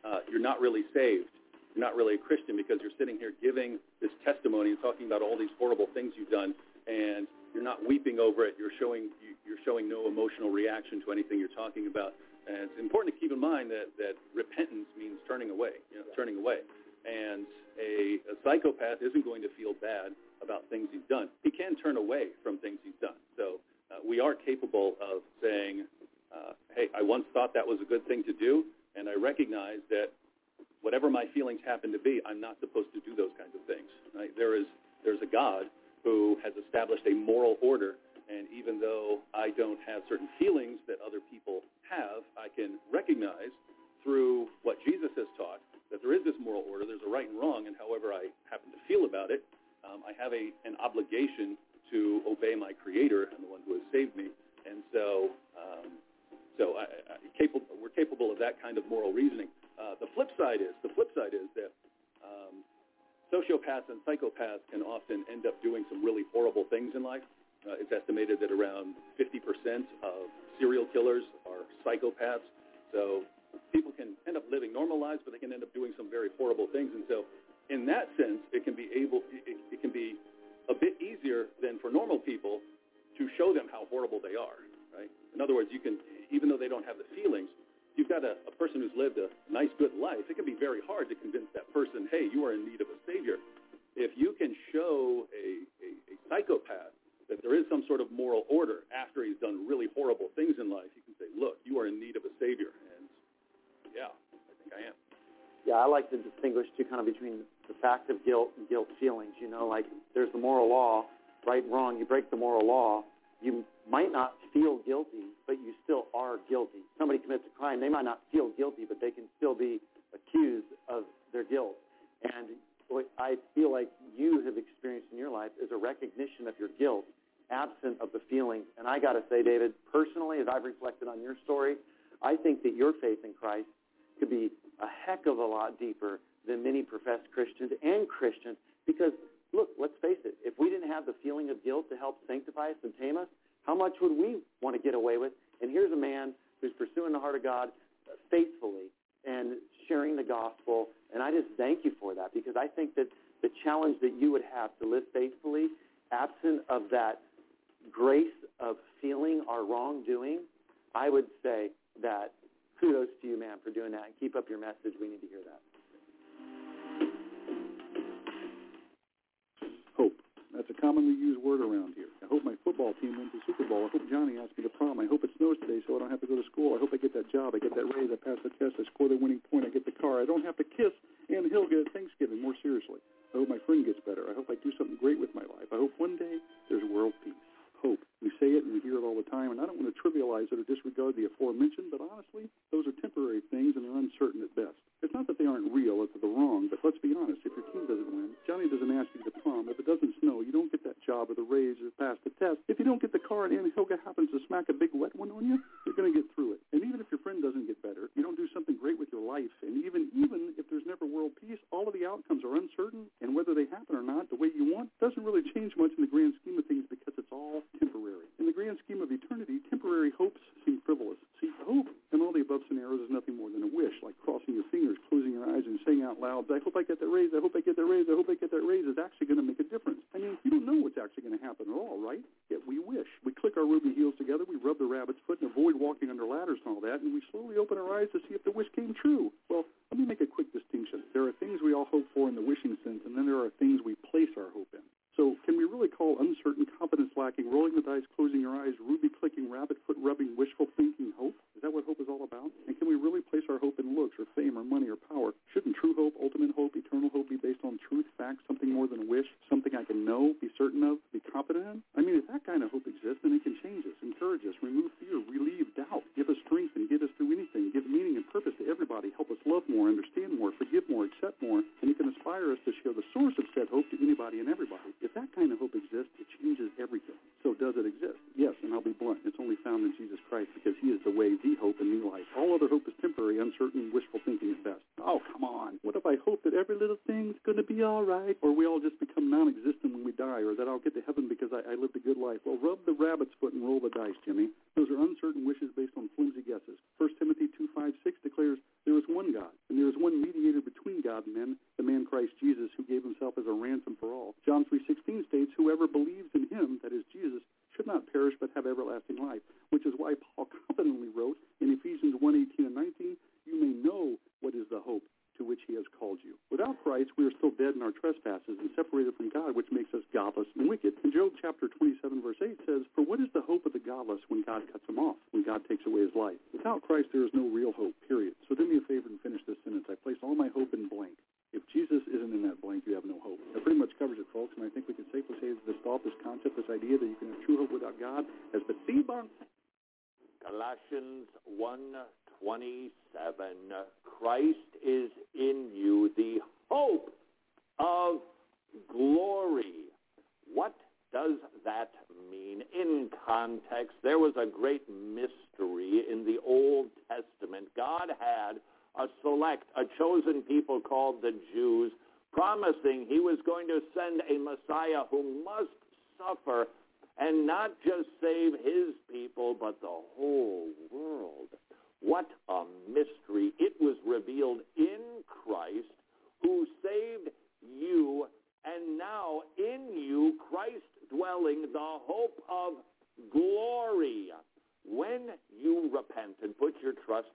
uh, you're not really saved. You're not really a Christian because you're sitting here giving this testimony and talking about all these horrible things you've done, and you're not weeping over it. You're showing you- you're showing no emotional reaction to anything you're talking about. And it's important to keep in mind that, that repentance means turning away, you know, turning away. And a, a psychopath isn't going to feel bad about things he's done. He can turn away from things he's done. So uh, we are capable of saying, uh, hey, I once thought that was a good thing to do, and I recognize that whatever my feelings happen to be, I'm not supposed to do those kinds of things. Right? There is there's a God who has established a moral order, and even though I don't have certain feelings that other people have, I can recognize through what Jesus has taught that there is this moral order. There's a right and wrong, and however I happen to feel about it, um, I have a an obligation to obey my Creator and the one who has saved me. And so, um, so I, I, capable, we're capable of that kind of moral reasoning. Uh, the flip side is the flip side is that um, sociopaths and psychopaths can often end up doing some really horrible things in life. Uh, it's estimated that around 50% of serial killers are psychopaths. So people can end up living normal lives, but they can end up doing some very horrible things. And so, in that sense, it can be able, it, it can be a bit easier than for normal people to show them how horrible they are. Right? In other words, you can, even though they don't have the feelings, you've got a, a person who's lived a nice, good life. It can be very hard to convince that person, hey, you are in need of a savior. If you can show a, a, a psychopath that there is some sort of moral order after he's done really horrible things in life, you can say, look, you are in need of a savior. And yeah, I think I am. Yeah, I like to distinguish too kind of between the fact of guilt and guilt feelings. You know, like there's the moral law, right wrong. You break the moral law, you might not feel guilty, but you still are guilty. Somebody commits a crime, they might not feel guilty, but they can still be accused of their guilt. And what I feel like you have experienced in your life is a recognition of your guilt, absent of the feeling. And I got to say, David, personally, as I've reflected on your story, I think that your faith in Christ could be a heck of a lot deeper than many professed Christians and Christians because look, let's face it, if we didn't have the feeling of guilt to help sanctify us and tame us, how much would we want to get away with? And here's a man who's pursuing the heart of God faithfully and sharing the gospel. And I just thank you for that because I think that the challenge that you would have to live faithfully, absent of that grace of feeling our wrongdoing, I would say that kudos to you, man, for doing that. And keep up your message. We need to hear that. Commonly used word around here. I hope my football team wins the Super Bowl. I hope Johnny asks me to prom. I hope it snows today so I don't have to go to school. I hope I get that job. I get that raise. I pass the test. I score the winning point. I get the car. I don't have to kiss Aunt Hilga at Thanksgiving. More seriously. I hope my friend gets better. I hope I do something great with my life. I hope one day there's world peace. Hope. We say it and we hear it all the time, and I don't want to trivialize it or disregard the aforementioned, but honestly, those are temporary things and they're uncertain at best. Not that they aren't real or to the wrong, but let's be honest. If your team doesn't win, Johnny doesn't ask you to prom. If it doesn't snow, you don't get that job or the raise or pass the test. If you don't get the car and Aunt Hilga happens to smack a big wet one on you, you're going to get through it. And even if your friend doesn't get better, you don't do something great with your life, and even even if there's never world peace, all of the outcomes are uncertain, and whether they happen or not the way you want doesn't really change much in the grand scheme of things because it's all temporary. In the grand scheme of eternity, temporary hopes seem frivolous. See, hope in all the above scenarios is nothing more than a wish, like crossing your fingers, closing your eyes, and saying out loud, I hope I get that raise, I hope I get that raise, I hope I get that raise, is actually going to make a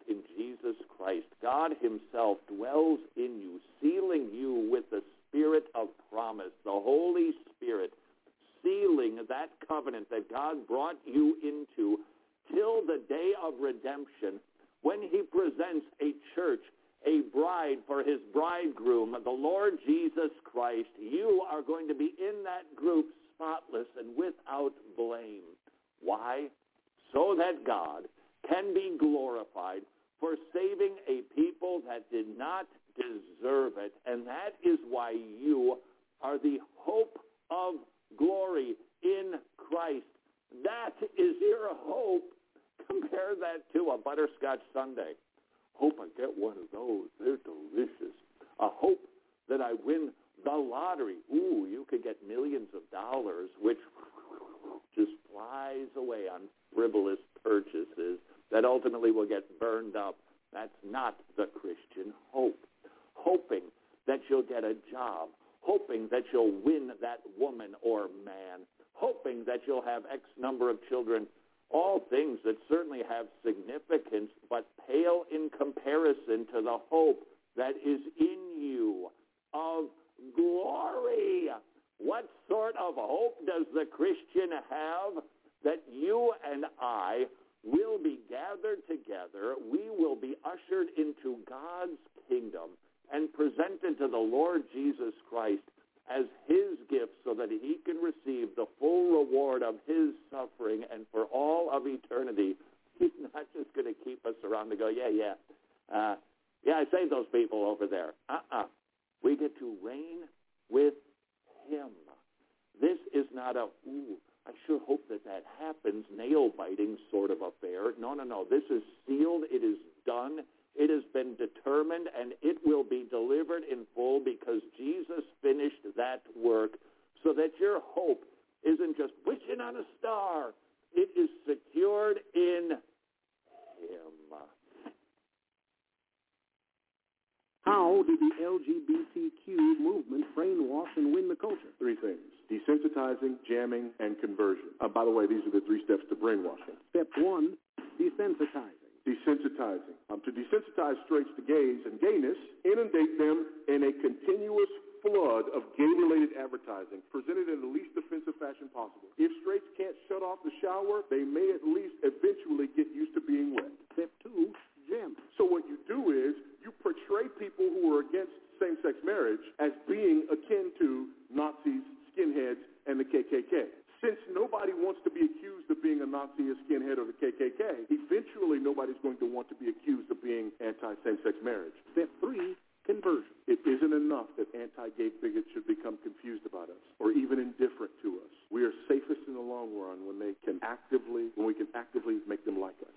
in Jesus Christ, God himself dwells in you, sealing you with the Spirit of promise, the Holy Spirit, sealing that covenant that God brought you into till the day of redemption when he presents a church, a bride for his bridegroom, the Lord Jesus Christ. You are going to be in that group spotless and without blame. Why? So that God can be glorified for saving a people that did not deserve it. And that is why you are the hope of glory in Christ. That is your hope. Compare that to a butterscotch sundae. Hope I get one of those. They're delicious. A hope that I win the lottery. Ooh, you could get millions of dollars, which just flies away on frivolous purchases that ultimately will get burned up. That's not the Christian hope. Hoping that you'll get a job, hoping that you'll win that woman or man, hoping that you'll have X number of children, all things that certainly have significance but pale in comparison to the hope that is in you of glory. What sort of hope does the Christian have? That you and I will be gathered together. We will be ushered into God's kingdom and presented to the Lord Jesus Christ as his gift so that he can receive the full reward of his suffering and for all of eternity. He's not just going to keep us around to go, yeah, yeah, uh, yeah, I saved those people over there. Uh-uh. We get to reign with him. This is not a, ooh, I sure hope that that happens, nail-biting sort of affair. No, no, no. This is sealed. It is done. It has been determined, and it will be delivered in full because Jesus finished that work so that your hope isn't just wishing on a star. It is secured in him. How did the LGBTQ movement brainwash and win the culture? Three things. Desensitizing, jamming, and conversion. Uh, by the way, these are the three steps to brainwashing. Step one, desensitizing. Desensitizing. Um, to desensitize straights to gays and gayness, inundate them in a continuous flood of gay-related advertising presented in the least offensive fashion possible. If straights can't shut off the shower, they may at least eventually get used to being wet. Step two, So what you do is you portray people who are against same-sex marriage as being akin to Nazis, skinheads, and the KKK. Since nobody wants to be accused of being a Nazi, a skinhead, or the KKK, eventually nobody's going to want to be accused of being anti-same-sex marriage. Step three, conversion. It isn't enough that anti-gay bigots should become confused about us or even indifferent to us. We are safest in the long run when they can actively, when we can actively make them like us.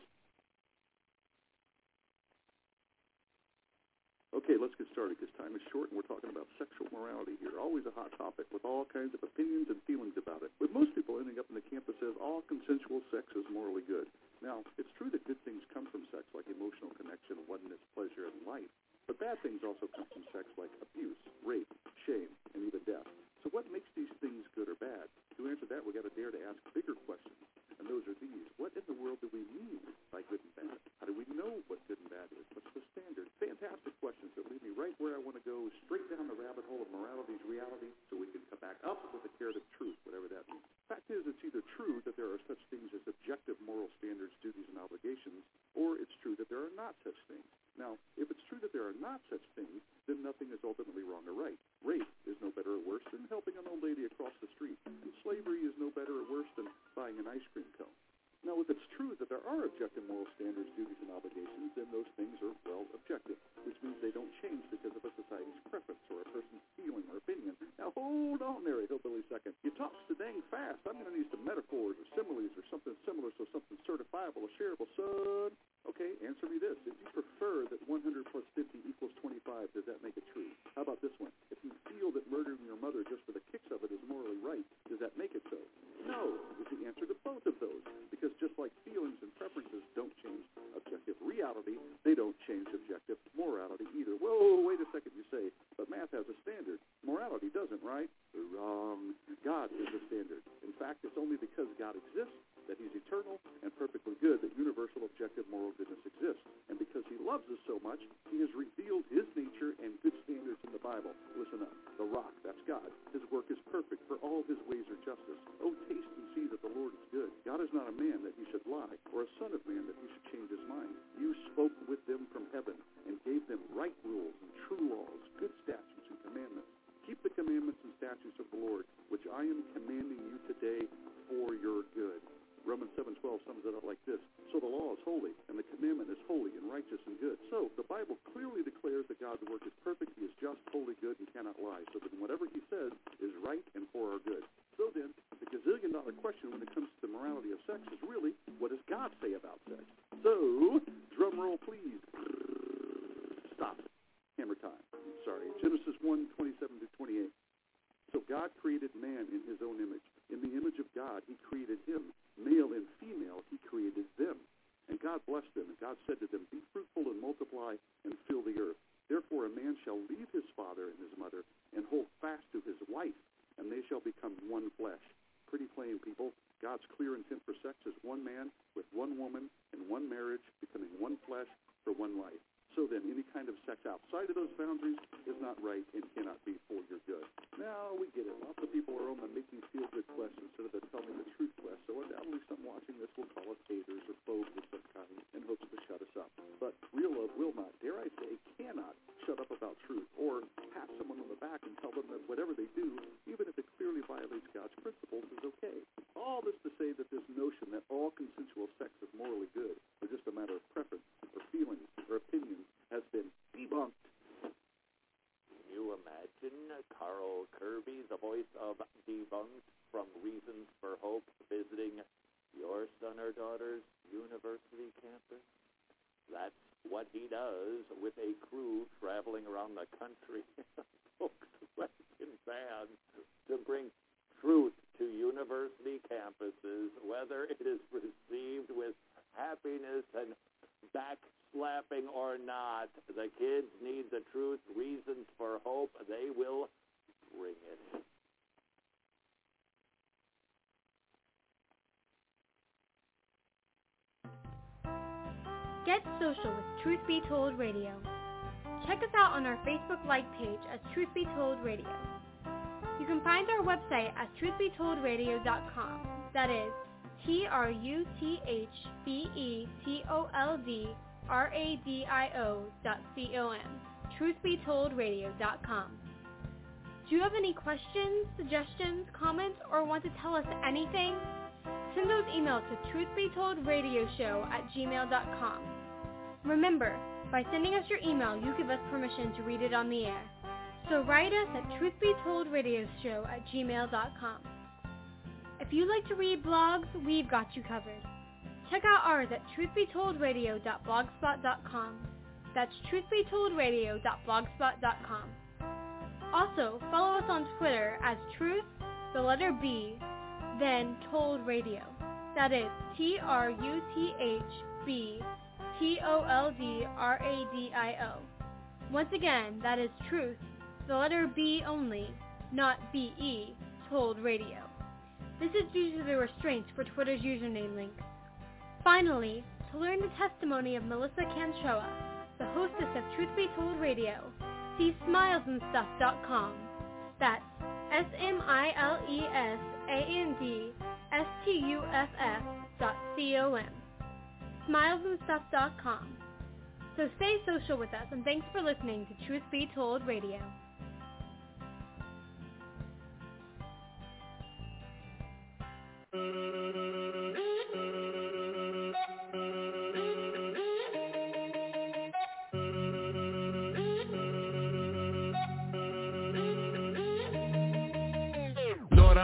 Okay, let's get started because time is short and we're talking about sexual morality here. Always a hot topic with all kinds of opinions and feelings about it. With most people ending up in the camp that says all consensual sex is morally good. Now, it's true that good things come from sex like emotional connection, oneness, pleasure, and life. But bad things also come from sex like abuse, rape, shame, and even death. So what makes these things good or bad? To answer that, we've got to dare to ask bigger questions. And those are these. What in the world do we mean by good and bad? How do we know what good and bad is? What's the standard? Fantastic questions that lead me right where I want to go, straight down the rabbit hole of morality's reality, so we can come back up with a carrot of truth, whatever that means. Fact is, it's either true that there are such things as objective moral standards, duties, and obligations, or it's true that there are not such things. Now, if it's true that there are not such things, then nothing is ultimately wrong or right. Rape is no better or worse than helping an old lady across the street, and slavery is no better or worse than buying an ice cream cone. Now, if it's true that there are objective moral standards, duties, and obligations, then those things are, well, objective, which means they don't change because of a society's preference or a person's feeling or opinion. Now, hold on there, a hillbilly second. You talk so dang fast. I'm going to need some metaphors or similes or something similar so something certifiable or shareable, son. Okay, answer me this. If you prefer that 100 plus 50 equals 25, does that make it true? How about this one? If you feel that murdering your mother just for the kicks of it is morally right, does that make it so? No is the answer to both of those, because just like feelings and preferences don't change objective reality, they don't change objective morality either. Whoa, wait a second, you say, but math has a standard. Morality doesn't, right? Wrong. God is the standard. In fact, it's only because God exists that he's eternal and perfectly good, that universal objective moral goodness exists. And because he loves us so much, he has revealed his nature and good standards in the Bible. Listen up. The rock, that's God. His work is perfect, for all his ways are justice. Oh, taste and see that the Lord is good. God is not a man that he should lie, or a son of man that he should change his mind. You spoke with them from heaven and gave them right rules and true laws, good statutes and commandments. Keep the commandments and statutes of the Lord, which I am commanding you today for your good. Romans 7:12 sums it up like this. So the law is holy, and the commandment is holy and righteous and good. So the Bible clearly declares that God's work is perfect, he is just, holy, good, and cannot lie. So that whatever he says is right and for our good. So then, the gazillion dollar question when it comes to the morality of sex is really, what does God say about sex? So, drum roll please. Stop. Hammer time. Sorry. Genesis 1, 27 to 28. So God created man in his own image. In the image of God, he created him. Male and female, he created them. And God blessed them, and God said to them, Be fruitful and multiply and fill the earth. Therefore a man shall leave his father and his mother and hold fast to his wife, and they shall become one flesh. Pretty plain, people. God's clear intent for sex is one man with one woman in one marriage, becoming one flesh for one life. So then, any kind of sex outside of those boundaries is not right and cannot be for your good. Now, we get it. Lots of people are on the make me feel good quest instead of the tell me the truth quest. So undoubtedly some watching this will call us haters or foes of some kind in hopes to shut us up. But real love will not, dare I say, cannot shut up about truth or pat someone on the back and tell them that whatever they do, even if it clearly violates God's principles, is okay. All this to say that this notion that all consensual sex is morally good or just a matter of preference or feelings or opinions has been debunked. Can you imagine Carl Kerby, the voice of Debunked from Reasons for Hope, visiting your son or daughter's university campus? That's what he does with a crew traveling around the country, Volkswagen vans, to bring truth to university campuses, whether it is received with happiness and backslapping or not. The kids need the truth, reasons for hope. They will bring it. Get social with Truth Be Told Radio. Check us out on our Facebook like page as Truth Be Told Radio. You can find our website at truthbetoldradio.com. That is T-R-U-T-H-B-E-T-O-L-D-R-A-D-I-O dot C-O-M. Truthbetoldradio.com. Do you have any questions, suggestions, comments, or want to tell us anything? Send those emails to truthbetoldradioshow at gmail.com. Remember, by sending us your email, you give us permission to read it on the air. So write us at truthbetoldradioshow at gmail.com. If you'd like to read blogs, we've got you covered. Check out ours at truthbetoldradio.blogspot.com. That's truthbetoldradio.blogspot.com. Also, follow us on Twitter as truth, the letter B, then told radio. That is T-R-U-T-H-B-T-O-L-D-R-A-D-I-O. Once again, that is truth, the letter B only, not B-E, told radio. This is due to the restraints for Twitter's username links. Finally, to learn the testimony of Melissa Canchoa, the hostess of Truth Be Told Radio, see smilesandstuff.com. That's S-M-I-L-E-S-A-N-D-S-T-U-F-F dot C-O-M. Smilesandstuff.com. So stay social with us and thanks for listening to Truth Be Told Radio. Lord,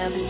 never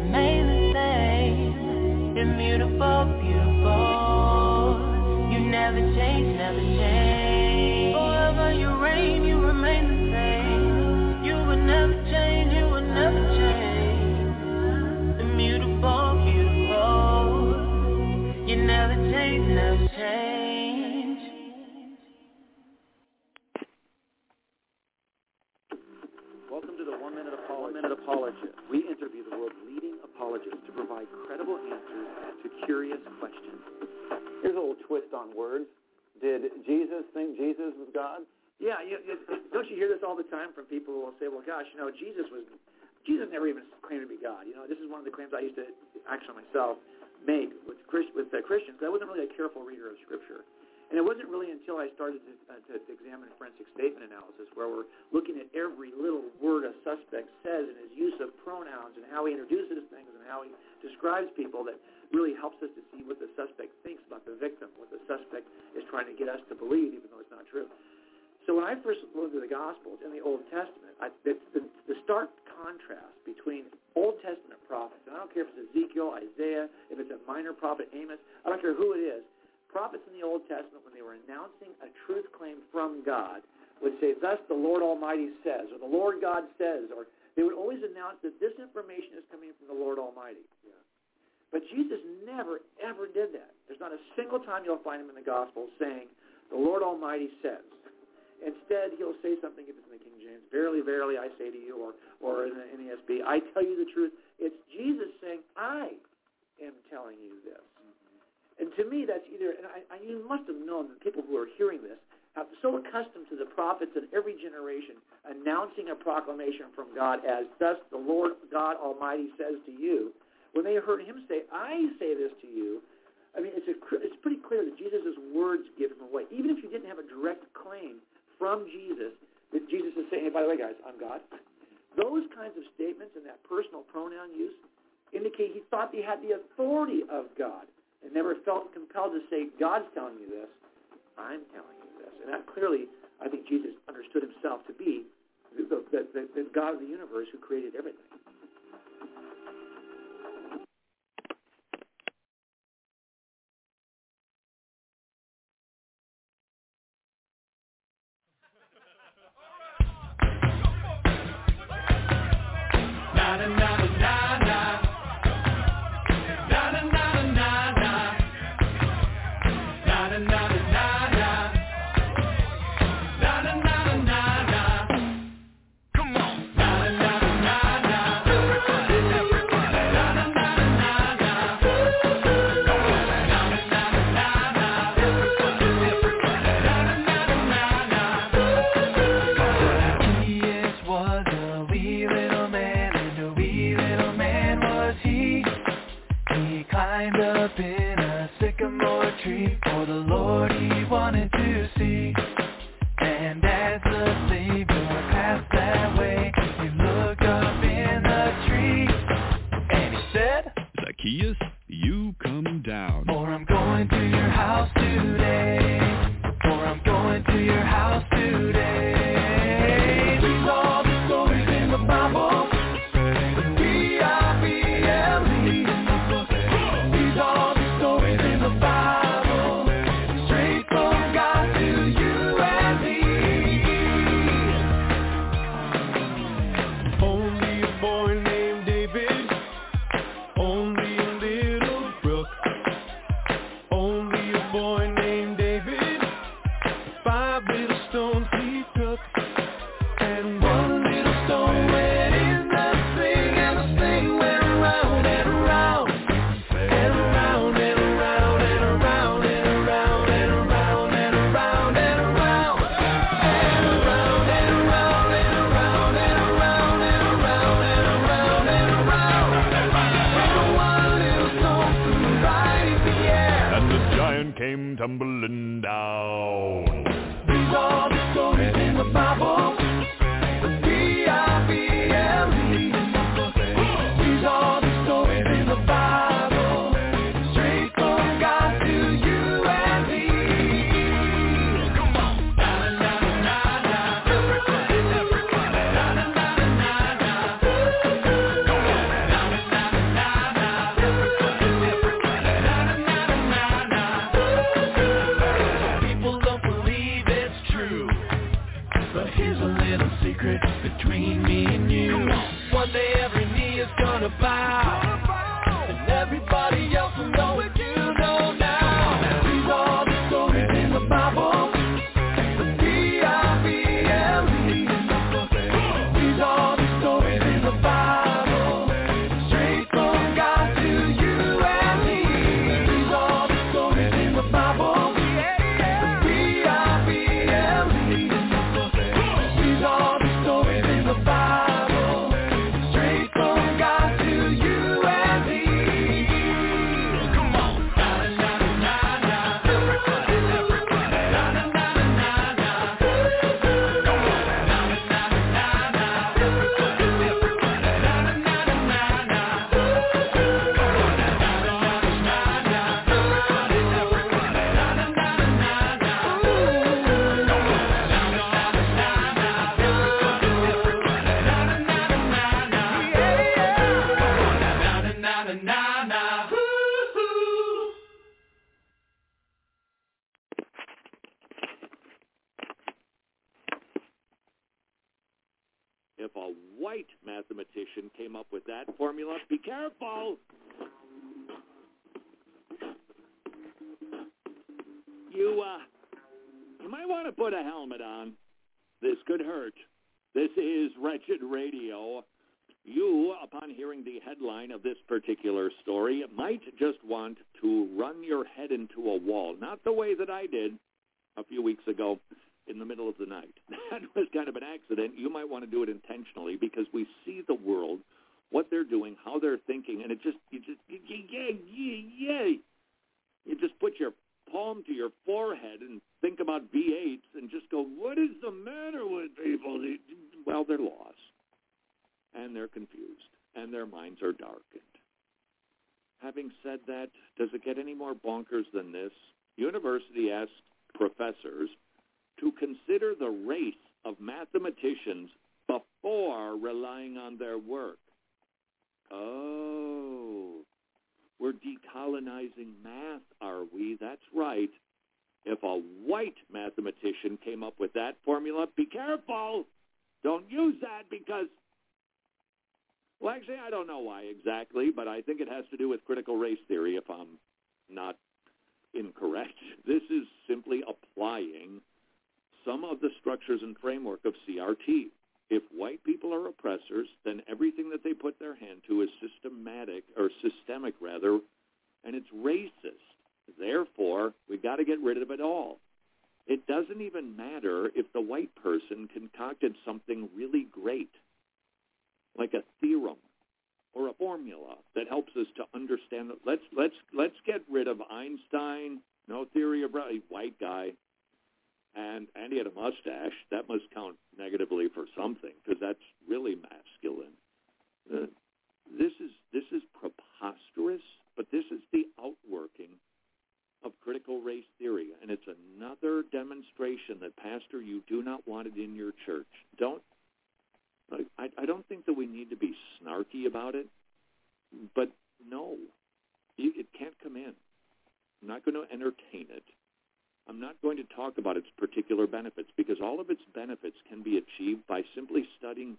immutable, beautiful. You never change, never change. Forever you reign, you remain the same. You will never change, you will never change. Immutable, beautiful. You never change, never change. Welcome to the One Minute Apologist. We interview the world's leading apologists to provide curious question. Here's a little twist on words. Did Jesus think Jesus was God? Yeah, you, don't you hear this all the time from people who will say, "Well, gosh, you know, Jesus was Jesus never even claimed to be God." You know, this is one of the claims I used to actually myself make with Christ, with uh, Christians. I wasn't really a careful reader of Scripture, and it wasn't really until I started to, uh, to examine forensic statement analysis, where we're looking at every little word a suspect says and his use of pronouns and how he introduces things and how he describes people, that really helps us to see what the suspect thinks about the victim, what the suspect is trying to get us to believe, even though it's not true. So when I first looked at the Gospels in the Old Testament, I, the, the, the stark contrast between Old Testament prophets, and I don't care if it's Ezekiel, Isaiah, if it's a minor prophet, Amos, I don't care who it is, prophets in the Old Testament, when they were announcing a truth claim from God, would say, thus the Lord Almighty says, or the Lord God says, or they would always announce that this information is coming from the Lord Almighty. Yeah. But Jesus never, ever did that. There's not a single time you'll find him in the Gospels saying, the Lord Almighty says. Instead, he'll say something if it's in the King James, verily, verily, I say to you, or, or in the NESB, I tell you the truth. It's Jesus saying, I am telling you this. Mm-hmm. And to me, that's either, and I, I, you must have known that people who are hearing this have so accustomed to the prophets of every generation announcing a proclamation from God as, thus the Lord God Almighty says to you, when they heard him say, I say this to you, I mean, it's, a, it's pretty clear that Jesus' words give him away. Even if you didn't have a direct claim from Jesus, that Jesus is saying, hey, by the way, guys, I'm God. Those kinds of statements and that personal pronoun use indicate he thought he had the authority of God and never felt compelled to say, God's telling you this, I'm telling you this. And that clearly, I think Jesus understood himself to be the, the, the, the God of the universe who created everything.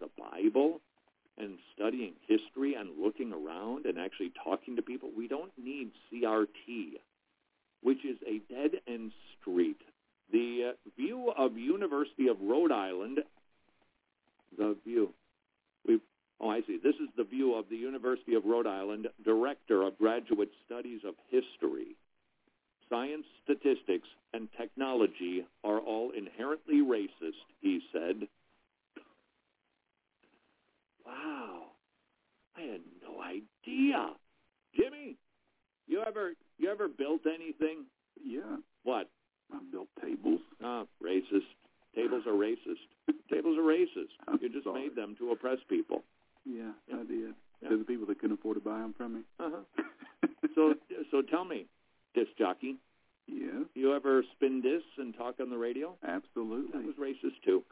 The Bible and studying history and looking around and actually talking to people. We don't need CRT, which is a dead-end street. The uh, view of University of Rhode Island the view. We oh, I see. This is the view of the University of Rhode Island Director of Graduate Studies of History. Science, statistics, and technology are all inherently racist, he said. Wow. I had no idea. Jimmy, you ever you ever built anything? Yeah. What? I built tables. Ah, racist. Tables are racist. Tables are racist. I'm You just sorry. made them to oppress people. Yeah, Yeah. I did. Yeah. To the people that couldn't afford to buy them from me. Uh-huh. So so tell me, disc jockey, Yeah, you ever spin discs and talk on the radio? That absolutely. was racist too.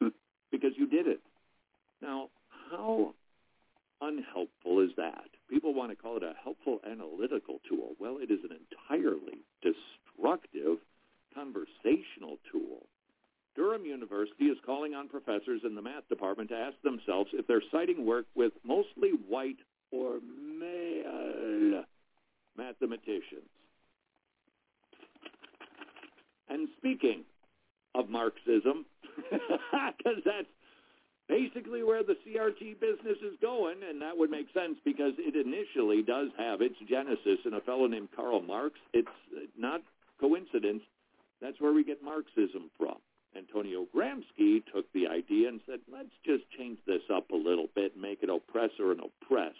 because you did it. Now, how unhelpful is that? People want to call it a helpful analytical tool. Well, it is an entirely destructive conversational tool. Durham University is calling on professors in the math department to ask themselves if they're citing work with mostly white or male mathematicians. And speaking of Marxism, because that's basically where the CRT business is going, and that would make sense because it initially does have its genesis in a fellow named Karl Marx. It's not coincidence. That's where we get Marxism from. Antonio Gramsci took the idea and said, let's just change this up a little bit make it oppressor and oppressed.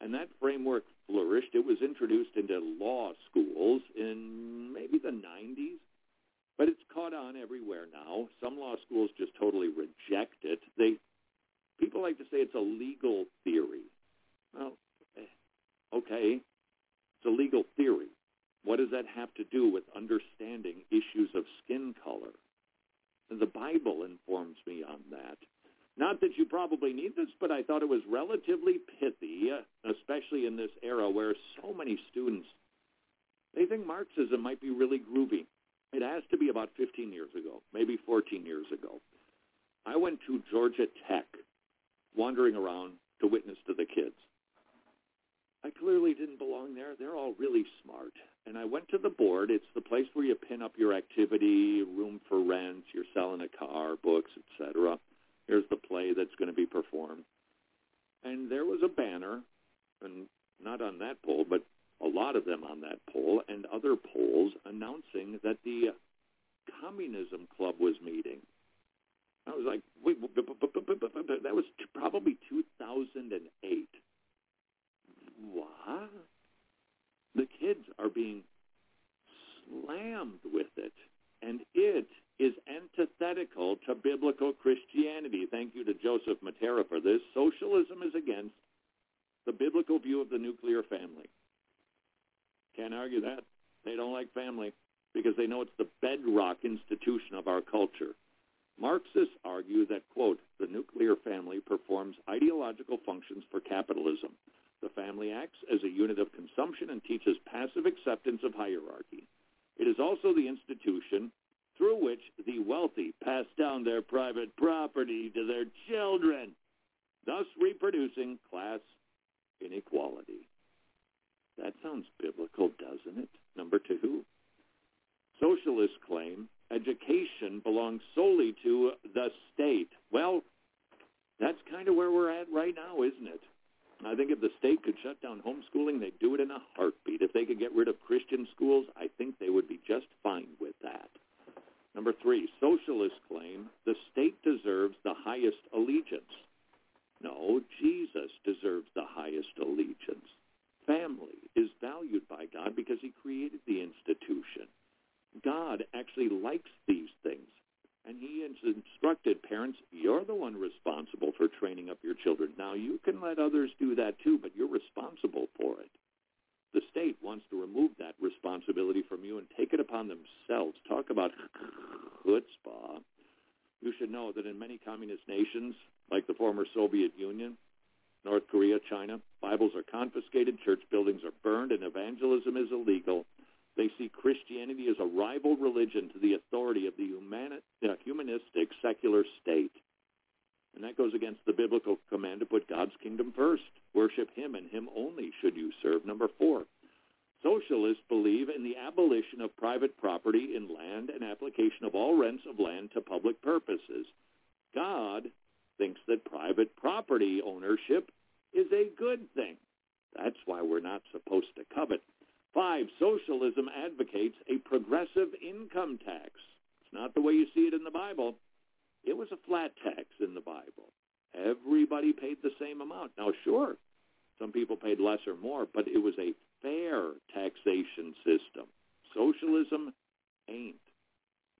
And that framework flourished. It was introduced into law schools in maybe the 90s, but it's caught on everywhere now. Some law schools just totally reject it. They people like to say it's a legal theory. Well, eh, okay, it's a legal theory. What does that have to do with understanding issues of skin color? The Bible informs me on that. Not that you probably need this, but I thought it was relatively pithy, especially in this era where so many students they think Marxism might be really groovy. It has to be about 15 years ago, maybe 14 years ago. I went to Georgia Tech, wandering around to witness to the kids. I clearly didn't belong there. They're all really smart. And I went to the board. It's the place where you pin up your activity, room for rent, you're selling a car, books, etc. Here's the play that's going to be performed. And there was a banner, and not on that pole, but a lot of them on that poll, and other polls announcing that the communism club was meeting. I was like, wait, that was probably 2008. What? The kids are being slammed with it, and it is antithetical to biblical Christianity. Thank you to Joseph Mattera for this. Socialism is against the biblical view of the nuclear family. Can't argue that. They don't like family because they know it's the bedrock institution of our culture. Marxists argue that, quote, the nuclear family performs ideological functions for capitalism. The family acts as a unit of consumption and teaches passive acceptance of hierarchy. It is also the institution through which the wealthy pass down their private property to their children, thus reproducing class inequality. That sounds biblical, doesn't it? Number two, socialists claim education belongs solely to the state. Well, that's kind of where we're at right now, isn't it? I think if the state could shut down homeschooling, they'd do it in a heartbeat. If they could get rid of Christian schools, I think they would be just fine with that. Number three, socialists claim the state deserves the highest allegiance. No, Jesus deserves the highest allegiance. Family is valued by God because he created the institution. God actually likes these things. And he has instructed parents, you're the one responsible for training up your children. Now, you can let others do that too, but you're responsible for it. The state wants to remove that responsibility from you and take it upon themselves. Talk about chutzpah. You should know that in many communist nations, like the former Soviet Union, North Korea, China, Bibles are confiscated, church buildings are burned, and evangelism is illegal. They see Christianity as a rival religion to the authority of the humani- uh, humanistic secular state. And that goes against the biblical command to put God's kingdom first. Worship him and him only should you serve. Number four, socialists believe in the abolition of private property in land and application of all rents of land to public purposes. God thinks that private property ownership is a good thing. That's why we're not supposed to covet. Five, socialism advocates a progressive income tax. It's not the way you see it in the Bible. It was a flat tax in the Bible. Everybody paid the same amount. Now, sure, some people paid less or more, but it was a fair taxation system. Socialism ain't.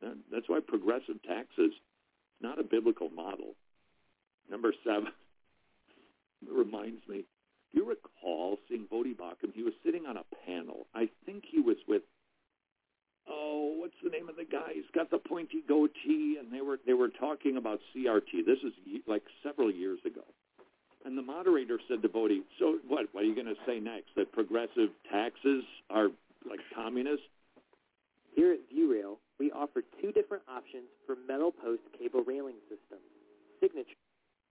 That's why progressive taxes not a biblical model. Number seven reminds me, do you recall seeing Voddie Baucham? He was sitting on a panel. I think he was with oh, what's the name of the guy? He's got the pointy goatee, and they were they were talking about CRT. This is like several years ago. And the moderator said to Voddie, so what, what are you going to say next? That progressive taxes are like communist? Here at ViewRail, we offer two different options for metal post cable railing systems. Signature.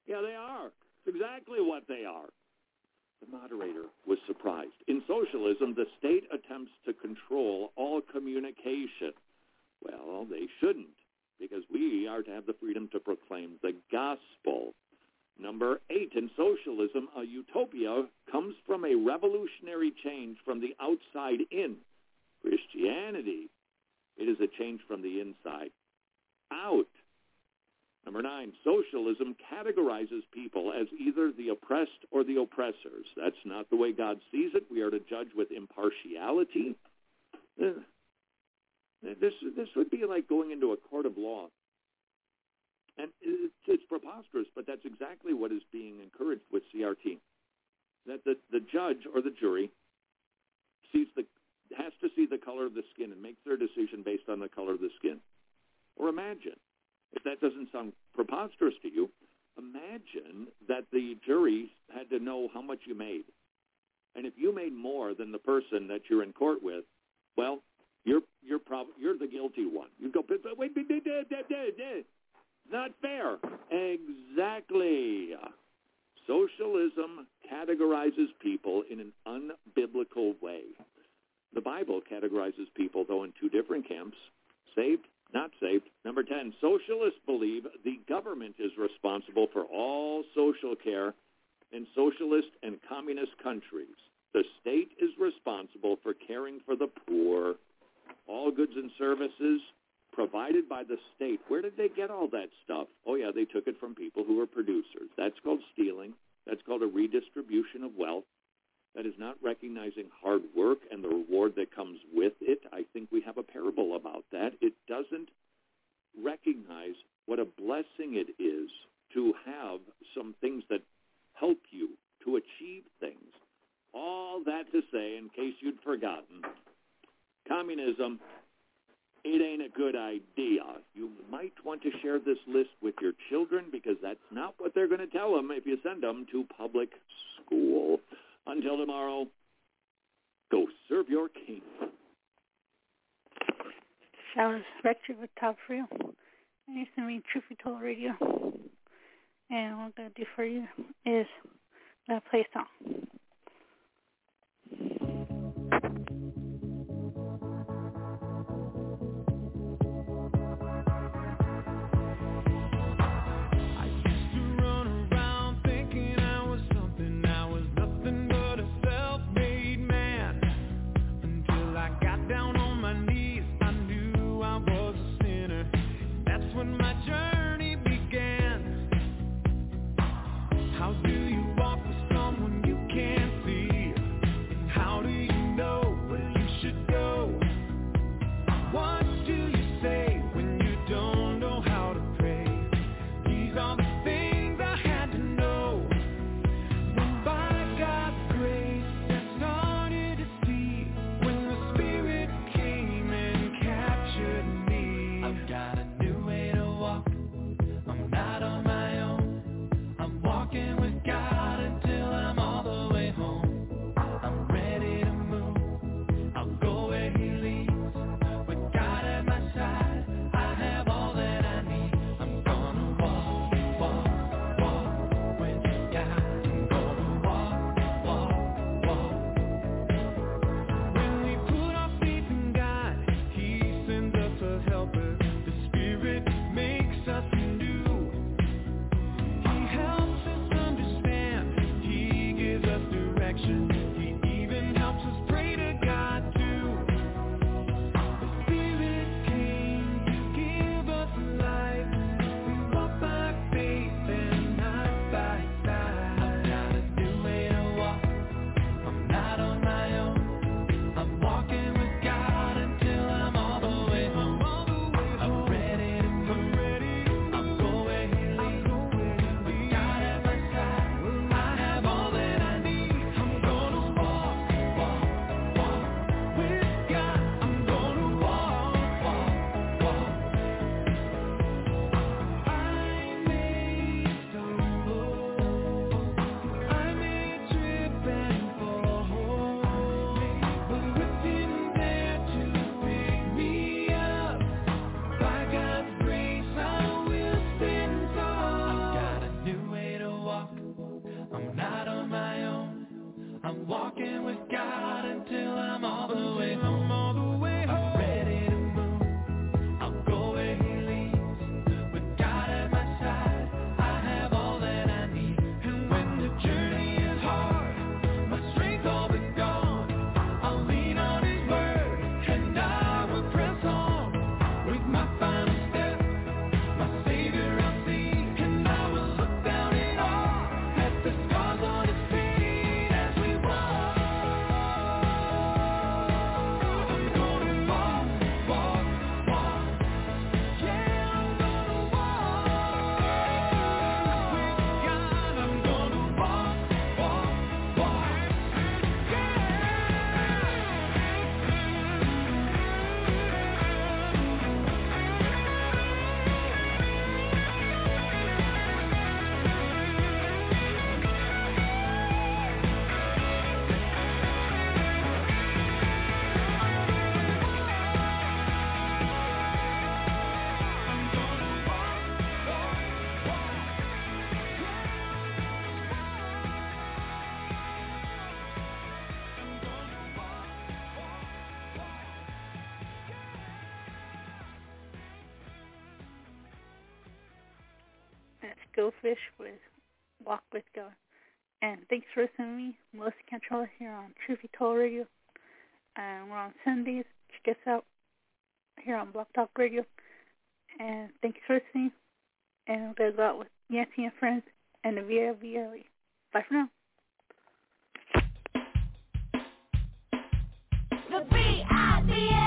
Yeah, they are. Exactly what they are. The moderator was surprised. In socialism, the state attempts to control all communication. Well, they shouldn't, because we are to have the freedom to proclaim the gospel. Number eight, in socialism, a utopia comes from a revolutionary change from the outside in. Christianity, it is a change from the inside out. Number nine, socialism categorizes people as either the oppressed or the oppressors. That's not the way God sees it. We are to judge with impartiality. Uh, This, this would be like going into a court of law. And it's, it's preposterous, but that's exactly what is being encouraged with CRT. That the, the judge or the jury sees the, has to see the color of the skin and makes their decision based on the color of the skin. Or imagine if that doesn't sound preposterous to you, imagine that the jury had to know how much you made. And if you made more than the person that you're in court with, well, you're you're prob- you're the guilty one. You go, wait, wait, wait, wait, wait, wait, wait. not fair. Exactly. Socialism categorizes people in an unbiblical way. The Bible categorizes people, though, in two different camps, saved not saved. Number 10, socialists believe the government is responsible for all social care in socialist and communist countries. The state is responsible for caring for the poor. All goods and services provided by the state. Where did they get all that stuff? Oh, yeah, they took it from people who were producers. That's called stealing. That's called a redistribution of wealth that is not recognizing hard work and the reward that comes with it. I think we have a parable about that. It doesn't recognize what a blessing it is to have some things that help you to achieve things. All that to say, in case you'd forgotten, communism, it ain't a good idea. You might want to share this list with your children because that's not what they're going to tell them if you send them to public school. Until tomorrow, go serve your king. Sounds wretched with Todd Friel. Nice to meet Truth Be Told Radio. And what I'm going to do for you is I'm going to play a song. And thanks for listening to me, Melissa Cantrell here on Truth Be Told Radio. And we're on Sundays. Check us out here on Blog Talk Radio. And thanks for listening. And we're going to go out with Yancy and Friends and the VLVLE. Bye for now. The B-I-B-L-E.